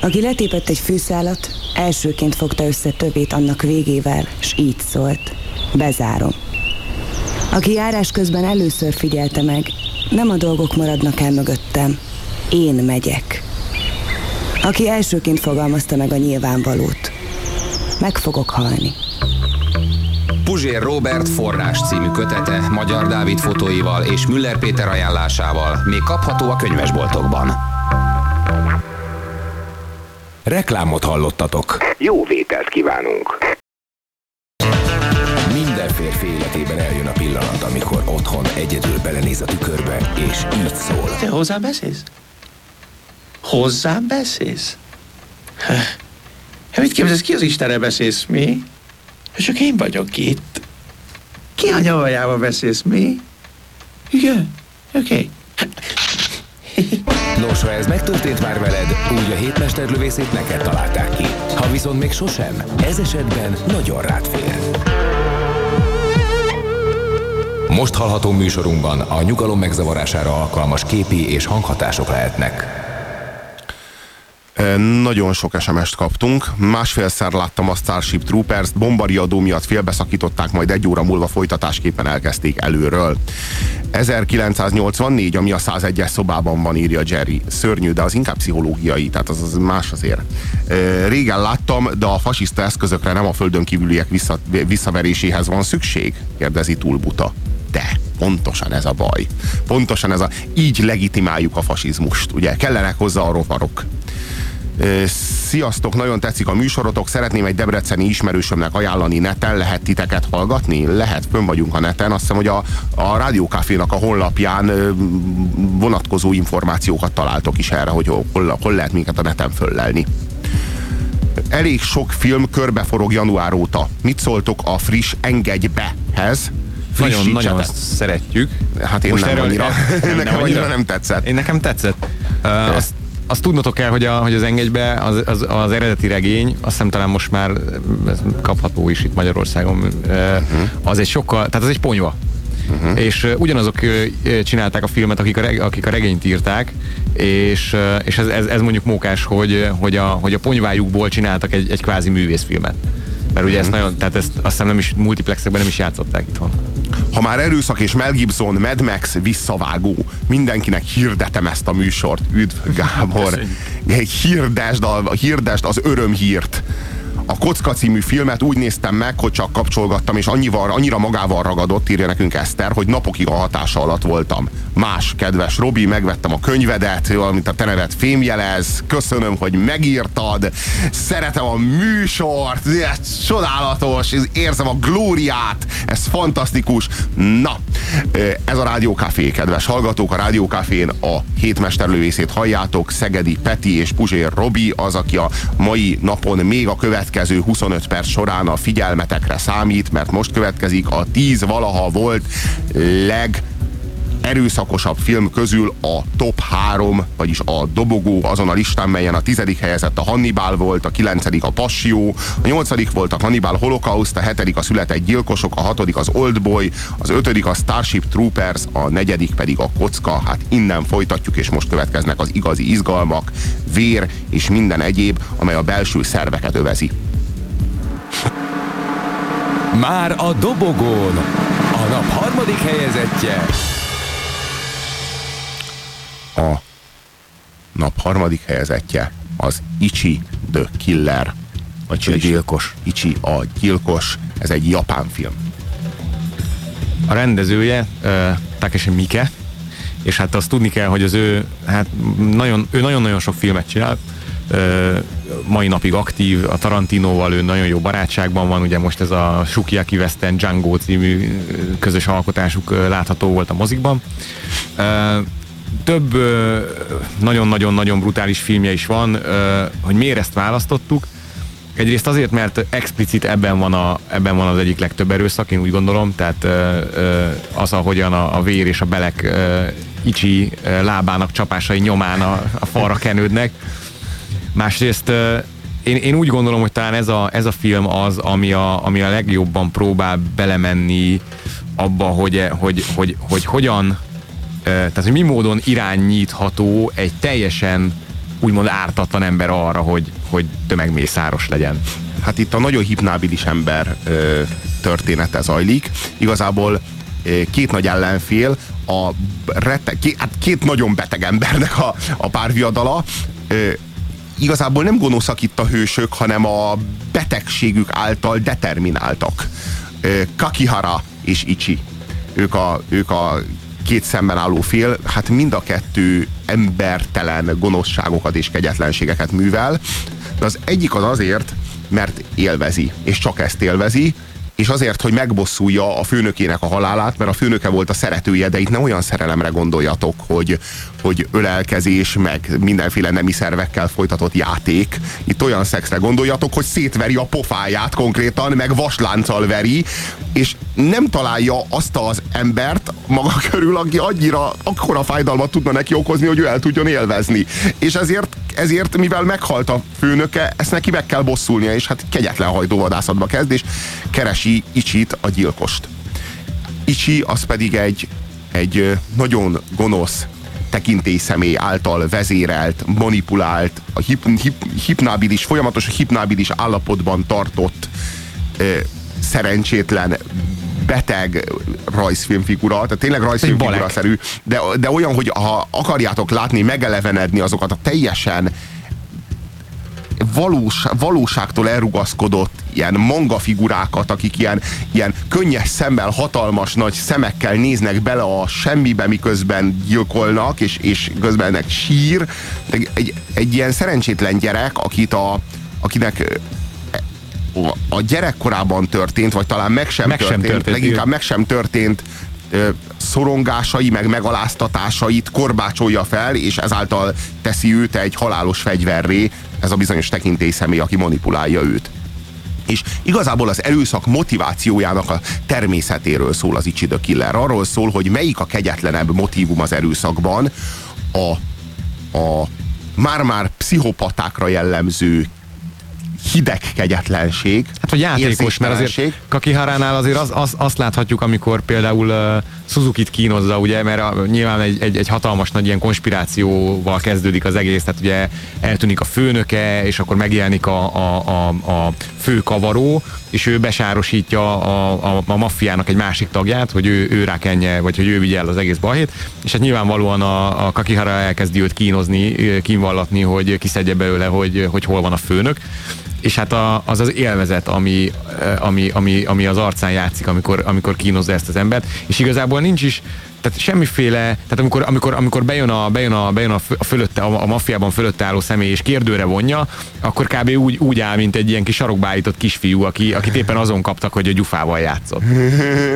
Aki letépett egy fűszálat, elsőként fogta össze többét annak végével, s így szólt. Bezárom. Aki járás közben először figyelte meg, nem a dolgok maradnak el mögöttem, én megyek. Aki elsőként fogalmazta meg a nyilvánvalót. Meg fogok halni. Puzsér Robert forrás című kötete Magyar Dávid fotóival és Müller Péter ajánlásával még kapható a könyvesboltokban. Reklámot hallottatok. Jó vételt kívánunk! Minden férfi életében eljön a pillanat, amikor otthon egyedül belenéz a tükörbe, és így szól. Te hozzám beszélsz? Hozzám beszélsz? Hát mit képzelsz, ki az Istenre beszélsz, mi? Csak én vagyok itt. Ki a nyavajába beszélsz, mi? Igen, oké. Okay. Nos, ha ez megtörtént már veled, úgy a hétmesterlövészét neked találták ki. Ha viszont még sosem, ez esetben nagyon rád fér. Most hallható műsorunkban a nyugalom megzavarására alkalmas képi és hanghatások lehetnek. Nagyon sok SMS-t kaptunk. Másfélszer láttam a Starship Troopers-t, bombariadó miatt félbeszakították, majd egy óra múlva folytatásképpen elkezdték előről. 1984, ami a 101-es szobában van, írja Jerry. Szörnyű, de az inkább pszichológiai, tehát az, az más azért. Régen láttam, de a fasiszta eszközökre nem a földön kívüliek vissza, visszaveréséhez van szükség? Kérdezi túlbuta. De pontosan ez a baj. Pontosan ez a... Így legitimáljuk a fasizmust, ugye? Kellenek hozzá a rovarok. Sziasztok, nagyon tetszik a műsorotok, szeretném egy debreceni ismerősömnek ajánlani neten, lehet titeket hallgatni? Lehet, fönn vagyunk a neten, azt hiszem, hogy a, a Rádiókáfénak a honlapján vonatkozó információkat találtok is erre, hogy hol, hol lehet minket a neten föllelni. Elég sok film körbeforog január óta. Mit szóltok a friss Engedj behez? Nagyon, nagyon azt szeretjük. Hát én Most nem erről, annyira. nekem annyira nem tetszett. Én nekem tetszett. Uh, azt azt tudnotok kell, hogy, a, hogy az engedjbe az, az, az eredeti regény, azt hiszem talán most már kapható is itt Magyarországon, uh-huh. az egy sokkal, tehát az egy ponyva. Uh-huh. És ugyanazok csinálták a filmet, akik a, reg, akik a regényt írták, és, és ez, ez, ez mondjuk mókás, hogy, hogy, a, hogy a ponyvájukból csináltak egy, egy kvázi művészfilmet. Mert ugye ezt mhm. nagyon, tehát ezt azt hiszem nem is multiplexekben nem is játszották itthon. Ha már erőszak és Mel Gibson, Mad Max visszavágó, mindenkinek hirdetem ezt a műsort. Üdv Gábor! Hirdesd, a, hirdesd az örömhírt a Kocka című filmet úgy néztem meg, hogy csak kapcsolgattam, és annyival, annyira magával ragadott, írja nekünk Eszter, hogy napokig a hatása alatt voltam. Más, kedves Robi, megvettem a könyvedet, mint a te neved fémjelez, köszönöm, hogy megírtad, szeretem a műsort, ez csodálatos, érzem a glóriát, ez fantasztikus. Na, ez a Rádiókafé, kedves hallgatók, a Rádiókafén a hétmesterlővészét halljátok, Szegedi Peti és Puzsér Robi az, aki a mai napon még a következő következő 25 perc során a figyelmetekre számít, mert most következik a 10 valaha volt leg erőszakosabb film közül a top 3, vagyis a Dobogó azon a listán, melyen a tizedik helyezett a Hannibal volt, a kilencedik a Passió, a nyolcadik volt a Hannibal Holocaust, a hetedik a Született Gyilkosok, a hatodik az Oldboy, az ötödik a Starship Troopers, a negyedik pedig a Kocka. Hát innen folytatjuk, és most következnek az igazi izgalmak, vér és minden egyéb, amely a belső szerveket övezi. Már a dobogón A nap harmadik helyezettje A nap harmadik helyezettje az Ichi the Killer. Vagy a gyilkos. Ichi a gyilkos. Ez egy japán film. A rendezője uh, Takeshi Miike, és hát azt tudni kell, hogy az ő, hát nagyon, ő nagyon-nagyon sok filmet csinált, uh, mai napig aktív, a Tarantinoval ő nagyon jó barátságban van, ugye most ez a Sukiyaki Western Django című közös alkotásuk látható volt a mozikban. Több nagyon-nagyon-nagyon brutális filmje is van, hogy miért ezt választottuk. Egyrészt azért, mert explicit ebben van, a, ebben van az egyik legtöbb erőszak, én úgy gondolom, tehát az, ahogyan a, a vér és a belek icsi lábának csapásai nyomán a, a falra kenődnek. Másrészt én, én úgy gondolom, hogy talán ez a, ez a film az, ami a, ami a legjobban próbál belemenni abba, hogy, hogy, hogy, hogy, hogy hogyan tehát hogy mi módon irányítható egy teljesen úgymond ártatlan ember arra, hogy, hogy tömegmészáros legyen. Hát itt a nagyon hipnábilis ember ö, története zajlik. Igazából ö, két nagy ellenfél, a rete, két, hát két nagyon beteg embernek a, a párviadala. Ö, igazából nem gonoszak itt a hősök, hanem a betegségük által determináltak. Kakihara és Ichi. Ők a, ők a két szemben álló fél, hát mind a kettő embertelen gonoszságokat és kegyetlenségeket művel, de az egyik az azért, mert élvezi, és csak ezt élvezi, és azért, hogy megbosszulja a főnökének a halálát, mert a főnöke volt a szeretője, de itt nem olyan szerelemre gondoljatok, hogy, hogy ölelkezés, meg mindenféle nemi szervekkel folytatott játék. Itt olyan szexre gondoljatok, hogy szétveri a pofáját konkrétan, meg vaslánccal veri, és nem találja azt az embert maga körül, aki annyira akkora fájdalmat tudna neki okozni, hogy ő el tudjon élvezni. És ezért, ezért mivel meghalt a főnöke, ezt neki meg kell bosszulnia, és hát kegyetlen hajtóvadászatba kezd, és keresi Icsit, a gyilkost. Icsi az pedig egy, egy nagyon gonosz személy által vezérelt, manipulált, a hip, hip, hipnábilis, folyamatos hipnábilis állapotban tartott szerencsétlen beteg rajzfilmfigura, tehát tényleg rajzfilmfigura-szerű, de, de olyan, hogy ha akarjátok látni, megelevenedni azokat a teljesen valós, valóságtól elrugaszkodott ilyen manga figurákat, akik ilyen, ilyen könnyes szemmel, hatalmas nagy szemekkel néznek bele a semmibe, miközben gyilkolnak, és, és közben ennek sír. Egy, egy, egy ilyen szerencsétlen gyerek, akit a, akinek a gyerekkorában történt, vagy talán meg sem, meg történt, sem történt, leginkább meg sem történt szorongásai, meg megaláztatásait korbácsolja fel, és ezáltal teszi őt egy halálos fegyverré, ez a bizonyos tekintély aki manipulálja őt. És igazából az erőszak motivációjának a természetéről szól az Ichi the Killer. Arról szól, hogy melyik a kegyetlenebb motívum az erőszakban, a, a már-már pszichopatákra jellemző hideg kegyetlenség. Hát vagy játékos, mert azért Kakiharánál azért az, az, azt láthatjuk, amikor például uh, Suzuki-t kínozza, ugye, mert a, nyilván egy, egy, egy hatalmas nagy ilyen konspirációval kezdődik az egész, tehát ugye eltűnik a főnöke, és akkor megjelenik a, a, a, a fő kavaró, és ő besárosítja a, a, a maffiának egy másik tagját, hogy ő, ő rákenje, vagy hogy ő vigye el az egész balhét, és hát nyilvánvalóan a, a Kakihara elkezdi őt kínozni, kínvallatni, hogy kiszedje belőle, hogy, hogy hol van a főnök, és hát a, az az élvezet, ami, ami, ami, ami az arcán játszik, amikor, amikor kínozza ezt az embert, és igazából nincs is, tehát semmiféle, tehát amikor, amikor, amikor bejön a, bejön a, bejön a, fölötte, a, a maffiában fölötte álló személy és kérdőre vonja, akkor kb. úgy, úgy áll, mint egy ilyen kis sarokba állított kisfiú, aki, akit éppen azon kaptak, hogy a gyufával játszott.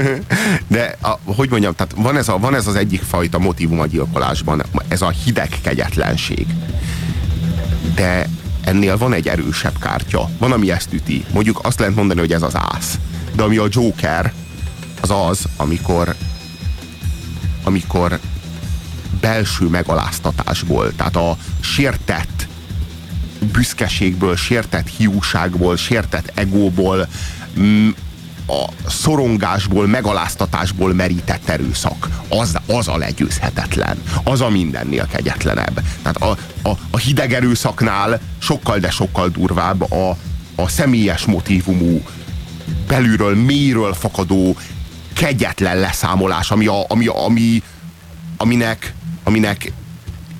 De a, hogy mondjam, tehát van ez, a, van ez az egyik fajta motivum a gyilkolásban, ez a hideg kegyetlenség. De ennél van egy erősebb kártya. Van, ami ezt üti. Mondjuk azt lehet mondani, hogy ez az ász. De ami a Joker, az az, amikor amikor belső megaláztatásból, tehát a sértett büszkeségből, sértett hiúságból, sértett egóból, mm, a szorongásból, megaláztatásból merített erőszak. Az, az a legyőzhetetlen. Az a mindennél kegyetlenebb. Tehát a, a, a hideg erőszaknál sokkal, de sokkal durvább a, a személyes motivumú, belülről, mélyről fakadó kegyetlen leszámolás, ami, a, ami, ami, aminek, aminek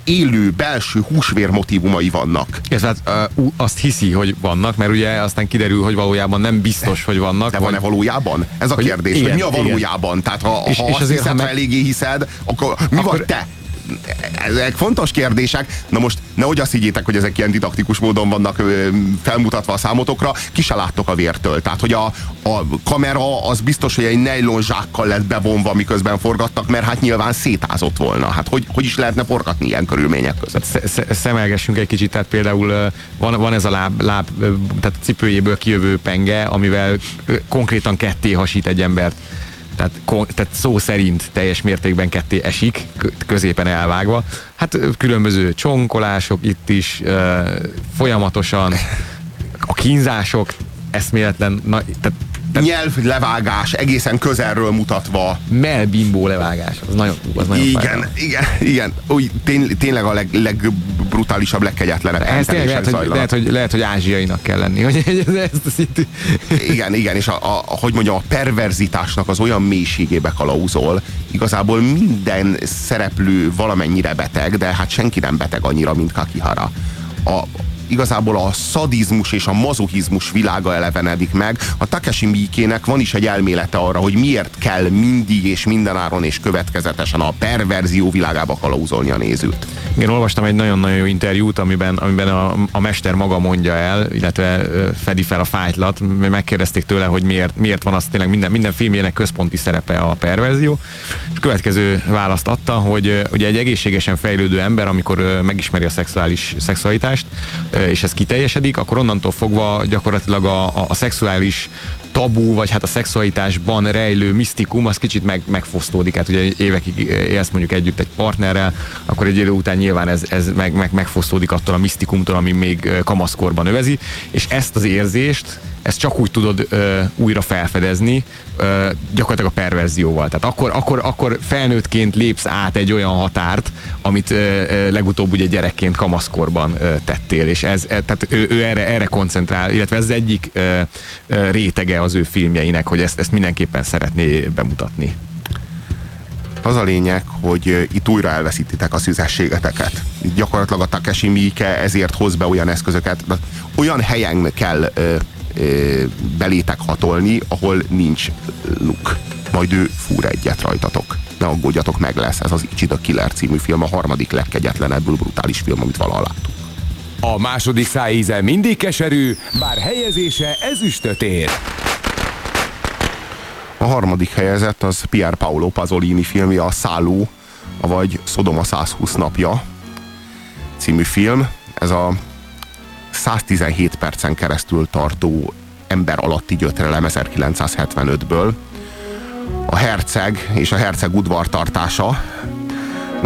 élő, belső húsvér motivumai vannak. Ez hát uh, azt hiszi, hogy vannak, mert ugye aztán kiderül, hogy valójában nem biztos, hogy vannak. De van-e vagy... valójában? Ez a hogy kérdés, igen, hogy mi a igen. valójában? Tehát ha, És- ha és azt azért, hiszed, ha meg- eléggé hiszed, akkor mi Akkor- vagy te? Ezek fontos kérdések. Na most nehogy azt higgyétek, hogy ezek ilyen didaktikus módon vannak felmutatva a számotokra, ki se láttok a vértől. Tehát, hogy a, a kamera az biztos, hogy egy nylon zsákkal lett bevonva, miközben forgattak, mert hát nyilván szétázott volna. Hát hogy, hogy is lehetne forgatni ilyen körülmények között? Sze- sze- szemelgessünk egy kicsit, tehát például van, van ez a láb, láb, tehát cipőjéből kijövő penge, amivel konkrétan ketté hasít egy embert. Tehát, tehát szó szerint teljes mértékben ketté esik, kö- középen elvágva. Hát különböző csonkolások itt is, folyamatosan a kínzások, eszméletlen, na, tehát Nyelv levágás, egészen közelről mutatva. melbimbó levágás, az nagyon, az nagyon Igen, igen, igen. Úgy, tény, tényleg a leg, legbrutálisabb, legkegyetlenebb Ez tényleg lehet, hogy, zajlanak. lehet, hogy, lehet, hogy ázsiainak kell lenni, hogy ez- ezt a szintű... Igen, igen, és a, a, hogy mondjam, a perverzitásnak az olyan mélységébe kalauzol, igazából minden szereplő valamennyire beteg, de hát senki nem beteg annyira, mint Kakihara. A, igazából a szadizmus és a mazochizmus világa elevenedik meg. A Takeshi Miikének van is egy elmélete arra, hogy miért kell mindig és mindenáron és következetesen a perverzió világába kalauzolni a nézőt. Én olvastam egy nagyon-nagyon jó interjút, amiben, amiben a, a mester maga mondja el, illetve fedi fel a fájtlat. Megkérdezték tőle, hogy miért, miért van az tényleg minden, minden filmjének központi szerepe a perverzió. És következő választ adta, hogy ugye egy egészségesen fejlődő ember, amikor megismeri a szexuális szexualitást, és ez kiteljesedik, akkor onnantól fogva gyakorlatilag a, a, a szexuális tabú, vagy hát a szexualitásban rejlő misztikum, az kicsit meg, megfosztódik. Hát ugye évekig élsz mondjuk együtt egy partnerrel, akkor egy idő után nyilván ez, ez meg, meg, megfosztódik attól a misztikumtól, ami még kamaszkorban övezi, és ezt az érzést, ezt csak úgy tudod ö, újra felfedezni, gyakorlatilag a perverzióval. Tehát akkor, akkor, akkor felnőttként lépsz át egy olyan határt, amit legutóbb ugye gyerekként kamaszkorban tettél, és ez, e, tehát ő, ő erre, erre koncentrál, illetve ez egyik rétege az ő filmjeinek, hogy ezt, ezt mindenképpen szeretné bemutatni. Az a lényeg, hogy itt újra elveszítitek a szüzességeteket. Gyakorlatilag a Takeshi Miike ezért hoz be olyan eszközöket, olyan helyen kell belétek hatolni, ahol nincs luk. Majd ő fúr egyet rajtatok. Ne aggódjatok, meg lesz. Ez az Ichida Killer című film, a harmadik legkegyetlenebbül brutális film, amit valaha láttuk. A második szájíze mindig keserű, bár helyezése ezüstöt ér. A harmadik helyezett az Pier Paolo Pasolini filmje, a Szálló, vagy Szodoma 120 napja című film. Ez a 117 percen keresztül tartó ember alatti gyötrelem 1975-ből. A herceg és a herceg udvartartása,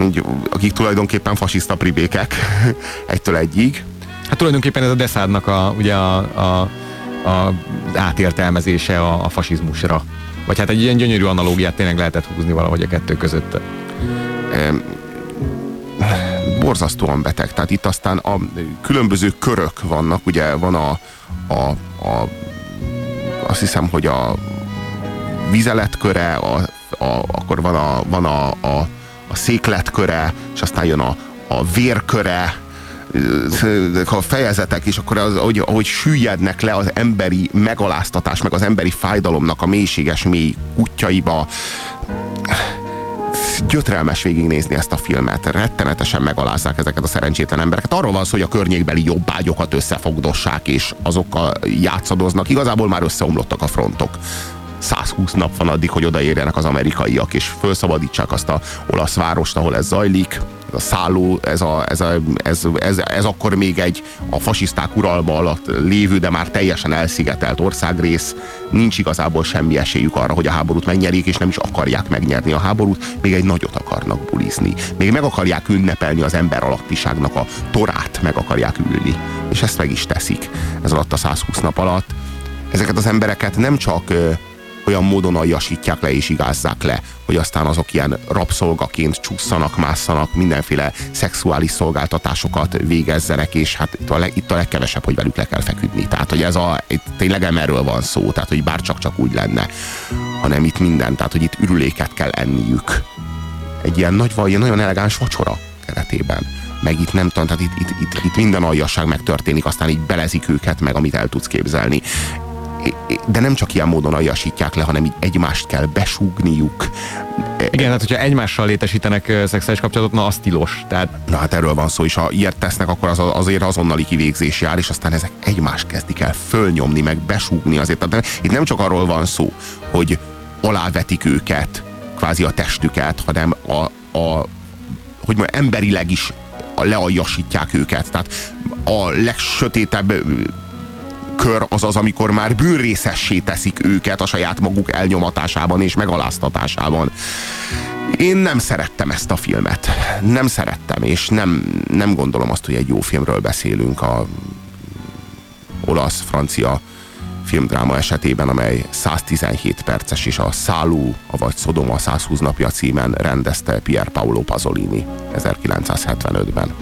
így, akik tulajdonképpen fasiszta pribékek egytől egyig. Hát tulajdonképpen ez a Deszádnak a, ugye a, a, a átértelmezése a, a fasizmusra. Vagy hát egy ilyen gyönyörű analógiát tényleg lehetett húzni valahogy a kettő között. Borzasztóan beteg. Tehát itt aztán a különböző körök vannak, ugye van a, a, a azt hiszem, hogy a vizeletköre, a, a, akkor van a, van a, a, a székletköre, és aztán jön a, a vérköre, a fejezetek, és akkor az, ahogy, ahogy süllyednek le az emberi megaláztatás, meg az emberi fájdalomnak a mélységes mély útjaiba, gyötrelmes végignézni ezt a filmet. Rettenetesen megalázzák ezeket a szerencsétlen embereket. Arról van szó, hogy a környékbeli jobbágyokat összefogdossák, és azokkal játszadoznak. Igazából már összeomlottak a frontok. 120 nap van addig, hogy odaérjenek az amerikaiak, és felszabadítsák azt a olasz várost, ahol ez zajlik. A szálló, ez, a, ez, a, ez, ez, ez akkor még egy a fasiszták uralma alatt lévő, de már teljesen elszigetelt országrész. Nincs igazából semmi esélyük arra, hogy a háborút megnyerik, és nem is akarják megnyerni a háborút. Még egy nagyot akarnak bulizni. Még meg akarják ünnepelni az ember alattiságnak a torát, meg akarják ülni. És ezt meg is teszik ez alatt a 120 nap alatt. Ezeket az embereket nem csak olyan módon aljasítják le és igázzák le, hogy aztán azok ilyen rabszolgaként csúszanak, másszanak, mindenféle szexuális szolgáltatásokat végezzenek, és hát itt a, leg, itt a legkevesebb, hogy velük le kell feküdni. Tehát, hogy ez a, itt tényleg nem erről van szó, tehát, hogy bár csak-csak úgy lenne, hanem itt minden, tehát hogy itt ürüléket kell enniük. Egy ilyen nagy, vagy nagyon elegáns vacsora keretében. Meg itt nem tudom, tehát itt, itt, itt, itt minden aljasság megtörténik, aztán így belezik őket meg, amit el tudsz képzelni de nem csak ilyen módon aljasítják le, hanem így egymást kell besúgniuk. Igen, hát hogyha egymással létesítenek szexuális kapcsolatot, na az tilos. Tehát... Na hát erről van szó, és ha ilyet tesznek, akkor az azért azonnali kivégzés jár, és aztán ezek egymást kezdik el fölnyomni, meg besúgni azért. Tehát itt nem csak arról van szó, hogy alávetik őket, kvázi a testüket, hanem a, a hogy mondjam, emberileg is lealjasítják őket. Tehát a legsötétebb kör az az, amikor már bűnrészessé teszik őket a saját maguk elnyomatásában és megaláztatásában. Én nem szerettem ezt a filmet. Nem szerettem, és nem, nem gondolom azt, hogy egy jó filmről beszélünk a olasz-francia filmdráma esetében, amely 117 perces, és a Szálú, vagy Szodoma 120 napja címen rendezte Pier Paolo Pasolini 1975-ben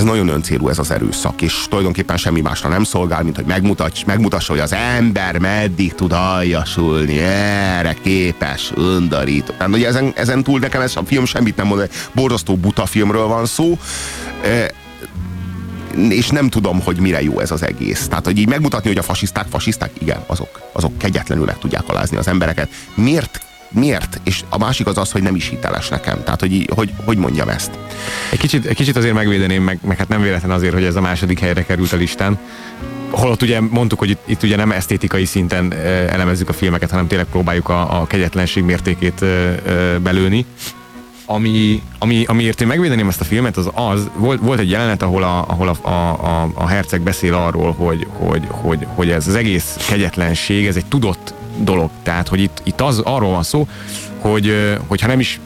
ez nagyon öncélú ez az erőszak, és tulajdonképpen semmi másra nem szolgál, mint hogy megmutass, megmutassa, hogy az ember meddig tud aljasulni, erre képes, undorító. Tehát ugye ezen, ezen túl nekem ez a film semmit nem mond, borzasztó buta filmről van szó, és nem tudom, hogy mire jó ez az egész. Tehát, hogy így megmutatni, hogy a fasiszták, fasiszták, igen, azok, azok kegyetlenül meg tudják alázni az embereket. Miért miért? És a másik az az, hogy nem is hiteles nekem. Tehát, hogy, hogy, hogy mondjam ezt. Egy kicsit, egy kicsit azért megvédeném, meg, meg hát nem véletlen azért, hogy ez a második helyre került a listán. Holott ugye mondtuk, hogy itt, itt ugye nem esztétikai szinten elemezzük a filmeket, hanem tényleg próbáljuk a, a kegyetlenség mértékét belőni. Ami, ami, amiért én megvédeném ezt a filmet, az az, volt, volt egy jelenet, ahol a, ahol a, a, a, a herceg beszél arról, hogy, hogy, hogy, hogy ez az egész kegyetlenség, ez egy tudott dolog. Tehát, hogy itt, itt az, arról van szó, hogy, hogyha nem is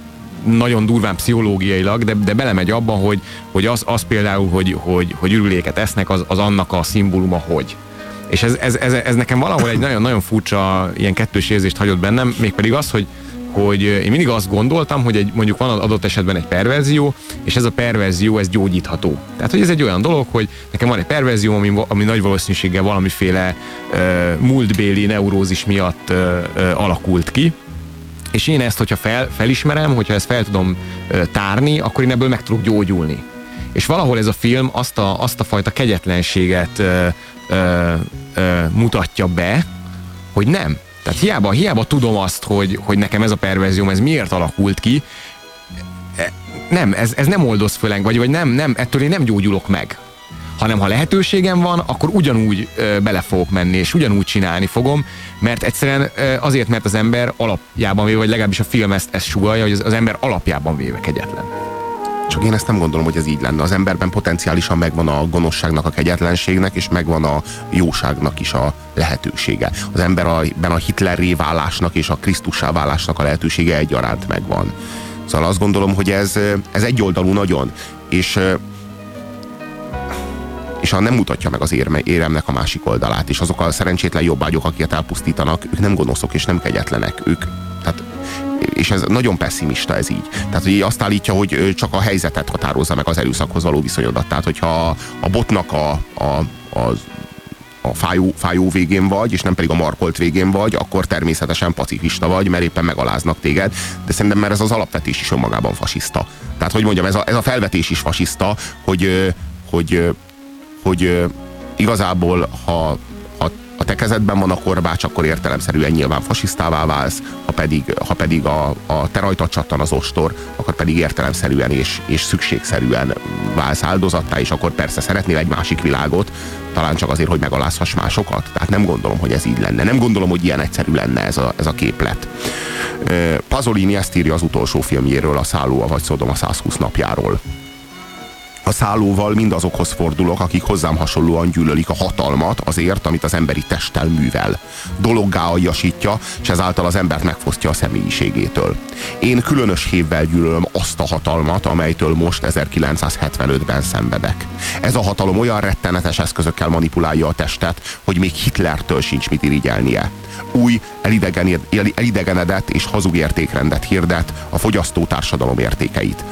nagyon durván pszichológiailag, de, de belemegy abba, hogy, hogy az, az például, hogy, hogy, hogy ürüléket esznek, az, az annak a szimbóluma, hogy. És ez, ez, ez, ez nekem valahol egy nagyon-nagyon furcsa ilyen kettős érzést hagyott bennem, mégpedig az, hogy, hogy én mindig azt gondoltam, hogy egy, mondjuk van adott esetben egy perverzió, és ez a perverzió, ez gyógyítható. Tehát, hogy ez egy olyan dolog, hogy nekem van egy perverzió, ami, ami nagy valószínűséggel valamiféle uh, múltbéli neurózis miatt uh, uh, alakult ki, és én ezt, hogyha fel, felismerem, hogyha ezt fel tudom uh, tárni, akkor én ebből meg tudok gyógyulni. És valahol ez a film azt a, azt a fajta kegyetlenséget uh, uh, uh, mutatja be, hogy nem. Tehát hiába, hiába tudom azt, hogy, hogy nekem ez a perverzióm, ez miért alakult ki, e, nem, ez, ez nem oldoz föl vagy, vagy nem, nem, ettől én nem gyógyulok meg. Hanem ha lehetőségem van, akkor ugyanúgy ö, bele fogok menni, és ugyanúgy csinálni fogom, mert egyszerűen ö, azért, mert az ember alapjában véve, vagy legalábbis a film ezt, ezt sugalja, hogy az, az ember alapjában véve kegyetlen. Csak én ezt nem gondolom, hogy ez így lenne. Az emberben potenciálisan megvan a gonoszságnak, a kegyetlenségnek, és megvan a jóságnak is a lehetősége. Az emberben a Hitlerré válásnak és a Krisztussá válásnak a lehetősége egyaránt megvan. Szóval azt gondolom, hogy ez, ez egyoldalú nagyon, és és ha nem mutatja meg az érme, éremnek a másik oldalát, és azok a szerencsétlen jobbágyok, akiket elpusztítanak, ők nem gonoszok és nem kegyetlenek. Ők, tehát és ez nagyon pessimista ez így. Tehát, hogy azt állítja, hogy csak a helyzetet határozza meg az erőszakhoz való viszonyodat. Tehát, hogyha a botnak a, a, az a fájó, fájó végén vagy, és nem pedig a markolt végén vagy, akkor természetesen pacifista vagy, mert éppen megaláznak téged. De szerintem mert ez az alapvetés is önmagában fasiszta. Tehát, hogy mondjam, ez a, ez a felvetés is fasiszta, hogy, hogy, hogy, hogy igazából, ha a te kezedben van a korbács, akkor értelemszerűen nyilván fasisztává válsz, ha pedig, ha pedig a, a te rajtad csattan az ostor, akkor pedig értelemszerűen és, és szükségszerűen válsz áldozattá, és akkor persze szeretnél egy másik világot, talán csak azért, hogy megalázhass másokat. Tehát nem gondolom, hogy ez így lenne. Nem gondolom, hogy ilyen egyszerű lenne ez a, ez a képlet. Pazolini ezt írja az utolsó filmjéről, a Szálló, vagy Szodom a 120 napjáról a szállóval mindazokhoz fordulok, akik hozzám hasonlóan gyűlölik a hatalmat azért, amit az emberi testtel művel. Dologgá aljasítja, és ezáltal az embert megfosztja a személyiségétől. Én különös hévvel gyűlölöm azt a hatalmat, amelytől most 1975-ben szenvedek. Ez a hatalom olyan rettenetes eszközökkel manipulálja a testet, hogy még Hitlertől sincs mit irigyelnie. Új, elidegenedett és hazug értékrendet hirdet, a fogyasztó társadalom értékeit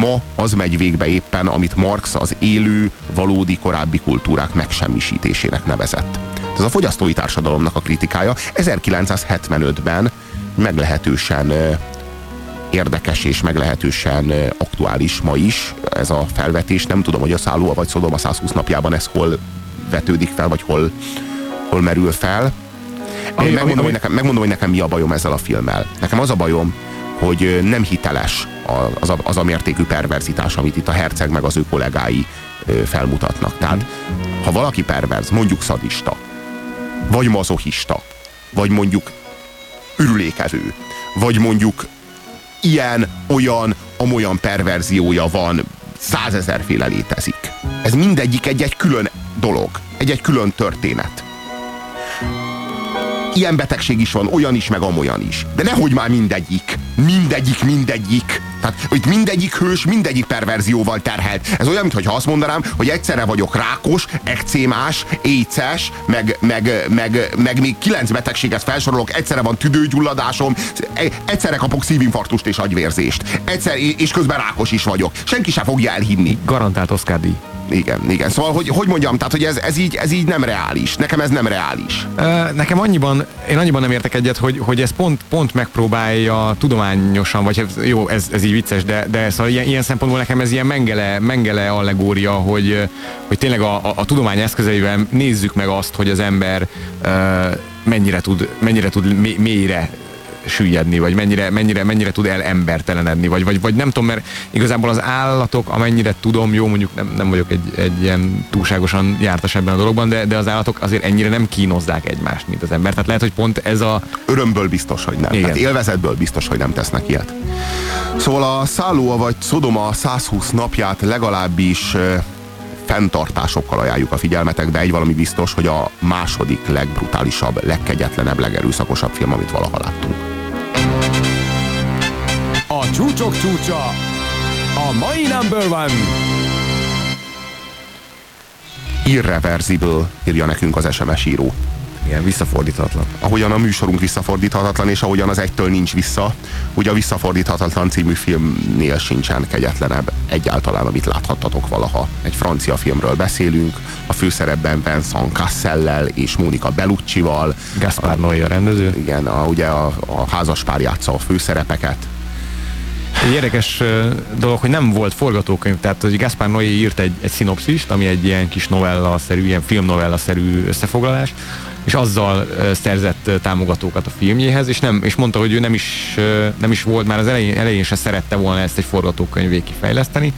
Ma az megy végbe éppen, amit Marx az élő, valódi korábbi kultúrák megsemmisítésének nevezett. Ez a fogyasztói társadalomnak a kritikája 1975-ben meglehetősen érdekes és meglehetősen aktuális ma is ez a felvetés. Nem tudom, hogy a Szálló vagy Szodoma 120 napjában ez hol vetődik fel, vagy hol, hol merül fel. Ami- megmondom, ami- hogy nekem, megmondom, hogy nekem mi a bajom ezzel a filmmel. Nekem az a bajom, hogy nem hiteles a- az a, az a mértékű perverzitás, amit itt a herceg meg az ő kollégái felmutatnak. Tehát, ha valaki perverz, mondjuk szadista, vagy mazochista, vagy mondjuk ürülékező, vagy mondjuk ilyen, olyan, amolyan perverziója van, százezerféle létezik. Ez mindegyik egy-egy külön dolog, egy-egy külön történet. Ilyen betegség is van, olyan is, meg amolyan is. De nehogy már mindegyik. Mindegyik, mindegyik. Tehát, hogy mindegyik hős, mindegyik perverzióval terhelt. Ez olyan, mintha azt mondanám, hogy egyszerre vagyok rákos, ekcémás, éces, meg, meg, meg, meg még kilenc betegséget felsorolok, egyszerre van tüdőgyulladásom, e- egyszerre kapok szívinfarktust és agyvérzést. Egyszer, és közben rákos is vagyok. Senki sem fogja elhinni. Garantált Oscar díj. Igen, igen. Szóval, hogy, hogy mondjam, tehát, hogy ez, ez, így, ez így nem reális. Nekem ez nem reális. Nekem annyiban, én annyiban nem értek egyet, hogy, hogy ez pont, pont megpróbálja tudományosan, vagy hát jó, ez, ez így vicces, de, de szóval ilyen, ilyen szempontból nekem ez ilyen mengele, mengele allegória, hogy, hogy tényleg a, a, a tudomány eszközeivel nézzük meg azt, hogy az ember mennyire tud, mennyire tud mé- mélyre süllyedni, vagy mennyire, mennyire, mennyire tud el embertelenedni, vagy, vagy, vagy nem tudom, mert igazából az állatok, amennyire tudom, jó, mondjuk nem, nem vagyok egy, egy ilyen túlságosan jártas ebben a dologban, de, de az állatok azért ennyire nem kínozzák egymást, mint az ember. Tehát lehet, hogy pont ez a... Örömből biztos, hogy nem. Igen. Hát élvezetből biztos, hogy nem tesznek ilyet. Szóval a Szálló vagy Szodoma 120 napját legalábbis fenntartásokkal ajánljuk a figyelmetekbe. Egy valami biztos, hogy a második legbrutálisabb, legkegyetlenebb, legerőszakosabb film, amit valaha láttunk. A csúcsok csúcsa, a mai number one. Irreversible, írja nekünk az SMS író. Igen, visszafordíthatatlan. Ahogyan a műsorunk visszafordíthatatlan, és ahogyan az egytől nincs vissza, ugye a Visszafordíthatatlan című filmnél sincsen kegyetlenebb egyáltalán, amit láthattatok valaha. Egy francia filmről beszélünk, a főszerepben Vincent Cassellel és Mónika Belluccival. Gaspar Noé a rendező. Igen, a, ugye a, a házaspár játsza a főszerepeket. Egy érdekes dolog, hogy nem volt forgatókönyv, tehát hogy Gaspar Noé írt egy, egy szinopszist, ami egy ilyen kis novella-szerű, ilyen filmnovella-szerű összefoglalás, és azzal szerzett támogatókat a filmjéhez, és, nem, és mondta, hogy ő nem is, nem is volt, már az elején, elején se szerette volna ezt egy forgatókönyvé kifejleszteni,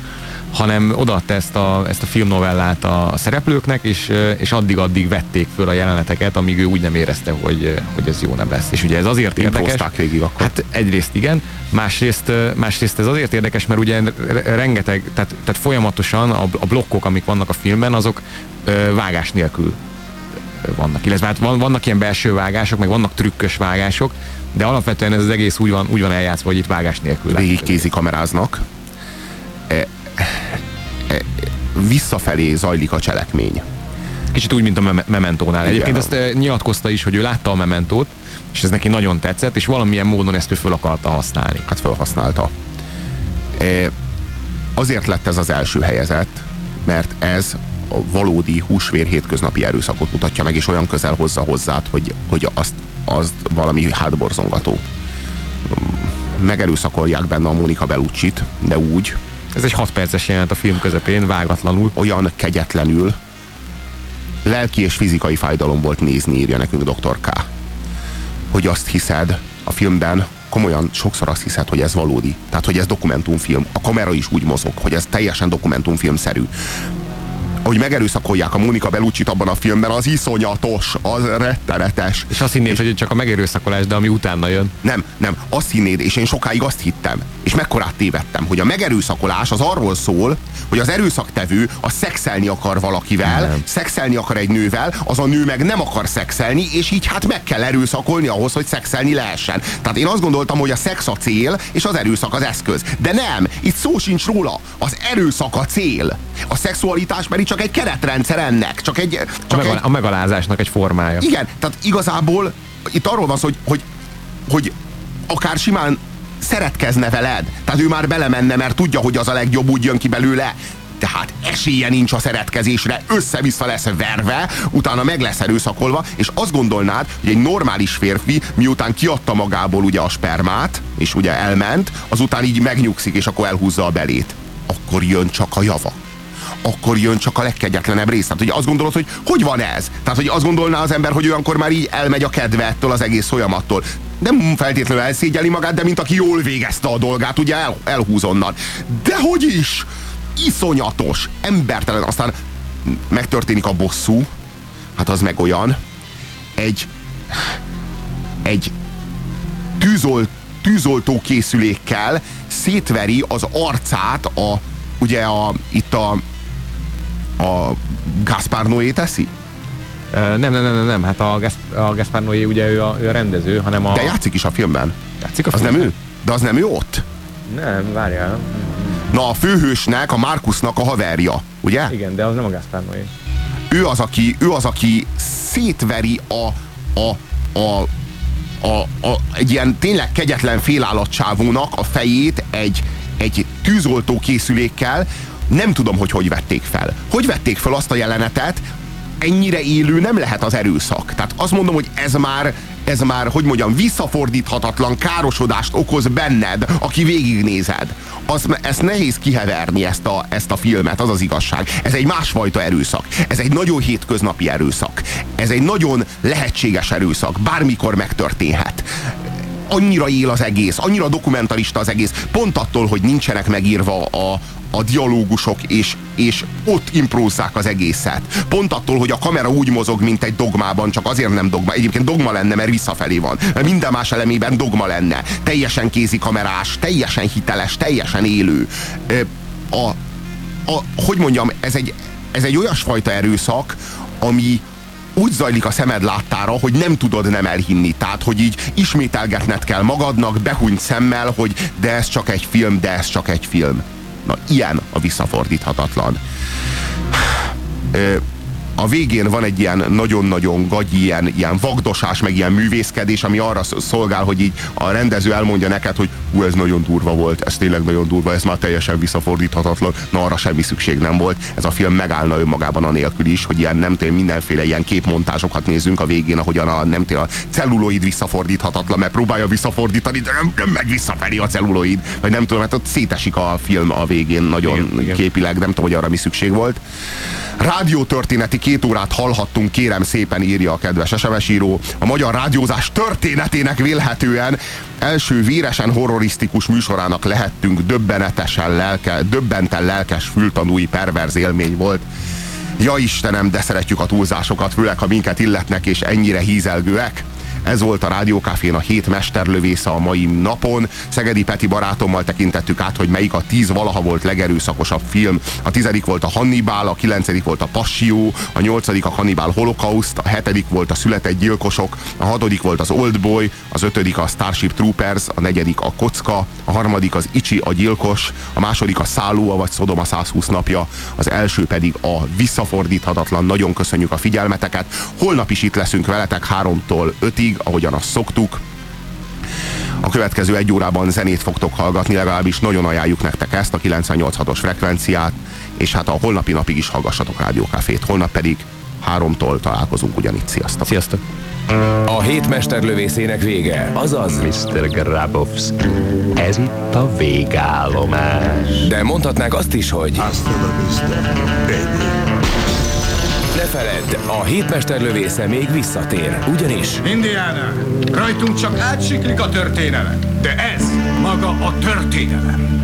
hanem odaadta ezt a, ezt a filmnovellát a szereplőknek, és, és addig-addig vették föl a jeleneteket, amíg ő úgy nem érezte, hogy, hogy ez jó nem lesz. És ugye ez azért érdekes. Végig akkor. Hát egyrészt igen, másrészt, másrészt ez azért érdekes, mert ugye re- rengeteg, tehát, tehát folyamatosan a, a blokkok, amik vannak a filmben, azok ö, vágás nélkül vannak. Illetve hát van, vannak ilyen belső vágások, meg vannak trükkös vágások, de alapvetően ez az egész úgy van, úgy van eljátszva, hogy itt vágás nélkül. Végig kézi kameráznak. Visszafelé zajlik a cselekmény. Kicsit úgy, mint a Mem- Mementónál. Egyébként azt eh, nyilatkozta is, hogy ő látta a Mementót, és ez neki nagyon tetszett, és valamilyen módon ezt ő föl akarta használni. Hát felhasználta. E, azért lett ez az első helyezett, mert ez a valódi húsvér hétköznapi erőszakot mutatja meg, és olyan közel hozza hozzád, hogy, hogy azt, azt valami hátborzongató. Megerőszakolják benne a Mónika Bellucci-t, de úgy, Ez egy 6 perces jelenet a film közepén, vágatlanul. olyan kegyetlenül, lelki és fizikai fájdalom volt nézni, írja nekünk Dr. K. Hogy azt hiszed a filmben, komolyan sokszor azt hiszed, hogy ez valódi. Tehát, hogy ez dokumentumfilm. A kamera is úgy mozog, hogy ez teljesen dokumentumfilmszerű. Hogy megerőszakolják a Mónika Bellucci abban a filmben, az iszonyatos, az rettenetes. És azt hinnéd, hogy csak a megerőszakolás, de ami utána jön. Nem, nem, azt hinnéd, és én sokáig azt hittem, és mekkorát tévedtem, hogy a megerőszakolás az arról szól, hogy az erőszaktevő a szexelni akar valakivel, nem. szexelni akar egy nővel, az a nő meg nem akar szexelni, és így hát meg kell erőszakolni ahhoz, hogy szexelni lehessen. Tehát én azt gondoltam, hogy a szex a cél, és az erőszak az eszköz. De nem, itt szó sincs róla. Az erőszak a cél. A szexualitás pedig csak egy keretrendszer ennek. Csak egy, A, csak egy, megal- a megalázásnak egy formája. igen, tehát igazából itt arról van szó, hogy, hogy, hogy akár simán szeretkezne veled. Tehát ő már belemenne, mert tudja, hogy az a legjobb, úgy jön ki belőle. Tehát esélye nincs a szeretkezésre, össze-vissza lesz verve, utána meg lesz erőszakolva, és azt gondolnád, hogy egy normális férfi, miután kiadta magából ugye a spermát, és ugye elment, azután így megnyugszik, és akkor elhúzza a belét. Akkor jön csak a java akkor jön csak a legkegyetlenebb rész. Tehát, hogy azt gondolod, hogy hogy van ez? Tehát, hogy azt gondolná az ember, hogy olyankor már így elmegy a kedve ettől az egész folyamattól. Nem feltétlenül elszégyeli magát, de mint aki jól végezte a dolgát, ugye el, elhúz onnan. De hogy is? Iszonyatos, embertelen. Aztán megtörténik a bosszú, hát az meg olyan, egy egy tűzol, tűzoltó készülékkel szétveri az arcát a, ugye a, itt a, a Gaspar Noé teszi? Nem, nem, nem, nem, hát a, Gas- a Gaspar Noé ugye ő a, ő a rendező, hanem a... De játszik is a filmben. Játszik a Az filmben? nem ő? De az nem ő ott? Nem, várjál. Na, a főhősnek, a Markusnak a haverja, ugye? Igen, de az nem a Gaspar Noé. Ő az, aki, ő az, aki szétveri a, a, a, a, a, egy ilyen tényleg kegyetlen félállatcsávónak a fejét egy, egy tűzoltó készülékkel. Nem tudom, hogy hogy vették fel. Hogy vették fel azt a jelenetet, ennyire élő nem lehet az erőszak. Tehát azt mondom, hogy ez már, ez már, hogy mondjam, visszafordíthatatlan károsodást okoz benned, aki végignézed. Az, ezt nehéz kiheverni, ezt a, ezt a filmet, az az igazság. Ez egy másfajta erőszak. Ez egy nagyon hétköznapi erőszak. Ez egy nagyon lehetséges erőszak. Bármikor megtörténhet annyira él az egész, annyira dokumentarista az egész, pont attól, hogy nincsenek megírva a, a dialógusok, és, és ott imprózzák az egészet. Pont attól, hogy a kamera úgy mozog, mint egy dogmában, csak azért nem dogma. Egyébként dogma lenne, mert visszafelé van. Mert minden más elemében dogma lenne. Teljesen kézi kamerás, teljesen hiteles, teljesen élő. A, a, hogy mondjam, ez egy, ez egy olyasfajta erőszak, ami, úgy zajlik a szemed láttára, hogy nem tudod nem elhinni. Tehát, hogy így ismételgetned kell magadnak, behúnyt szemmel, hogy de ez csak egy film, de ez csak egy film. Na, ilyen a visszafordíthatatlan. Ö, a végén van egy ilyen nagyon-nagyon gagyi, ilyen, ilyen vagdosás, meg ilyen művészkedés, ami arra szolgál, hogy így a rendező elmondja neked, hogy hú, ez nagyon durva volt, ez tényleg nagyon durva, ez már teljesen visszafordíthatatlan, na arra semmi szükség nem volt. Ez a film megállna önmagában anélkül is, hogy ilyen nem tudom, mindenféle ilyen képmontázsokat nézzünk a végén, ahogyan a, nem tudom, a celluloid visszafordíthatatlan, mert próbálja visszafordítani, de nem, nem megy visszafelé a celluloid, vagy nem tudom, hát ott szétesik a film a végén nagyon igen. képileg, nem tudom, hogy arra mi szükség volt. Rádiótörténeti két órát hallhattunk, kérem szépen írja a kedves SMS író. A magyar rádiózás történetének vélhetően első véresen horrorisztikus műsorának lehettünk döbbenetesen lelke, döbbenten lelkes fültanúi perverz élmény volt. Ja Istenem, de szeretjük a túlzásokat, főleg ha minket illetnek és ennyire hízelgőek. Ez volt a Rádiókafén a hét mesterlövésze a mai napon. Szegedi Peti barátommal tekintettük át, hogy melyik a tíz valaha volt legerőszakosabb film. A tizedik volt a Hannibal, a kilencedik volt a Passió, a nyolcadik a Hannibal Holocaust, a hetedik volt a Született Gyilkosok, a hatodik volt az Oldboy, az ötödik a Starship Troopers, a negyedik a Kocka, a harmadik az Icsi a Gyilkos, a második a Szálló, vagy Szodoma 120 napja, az első pedig a Visszafordíthatatlan. Nagyon köszönjük a figyelmeteket. Holnap is itt leszünk veletek 3-tól 5-ig mindig, ahogyan azt szoktuk. A következő egy órában zenét fogtok hallgatni, legalábbis nagyon ajánljuk nektek ezt, a 98.6-os frekvenciát, és hát a holnapi napig is hallgassatok Rádiókafét. Holnap pedig háromtól találkozunk ugyanitt. Sziasztok! Sziasztok! A hét mesterlövészének vége, azaz Mr. Grabowski. Ez itt a végállomás. De mondhatnák azt is, hogy Hasta la vista ne feledd, a hétmesterlövésze még visszatér, ugyanis Indiana, rajtunk csak átsiklik a történelem, de ez maga a történelem.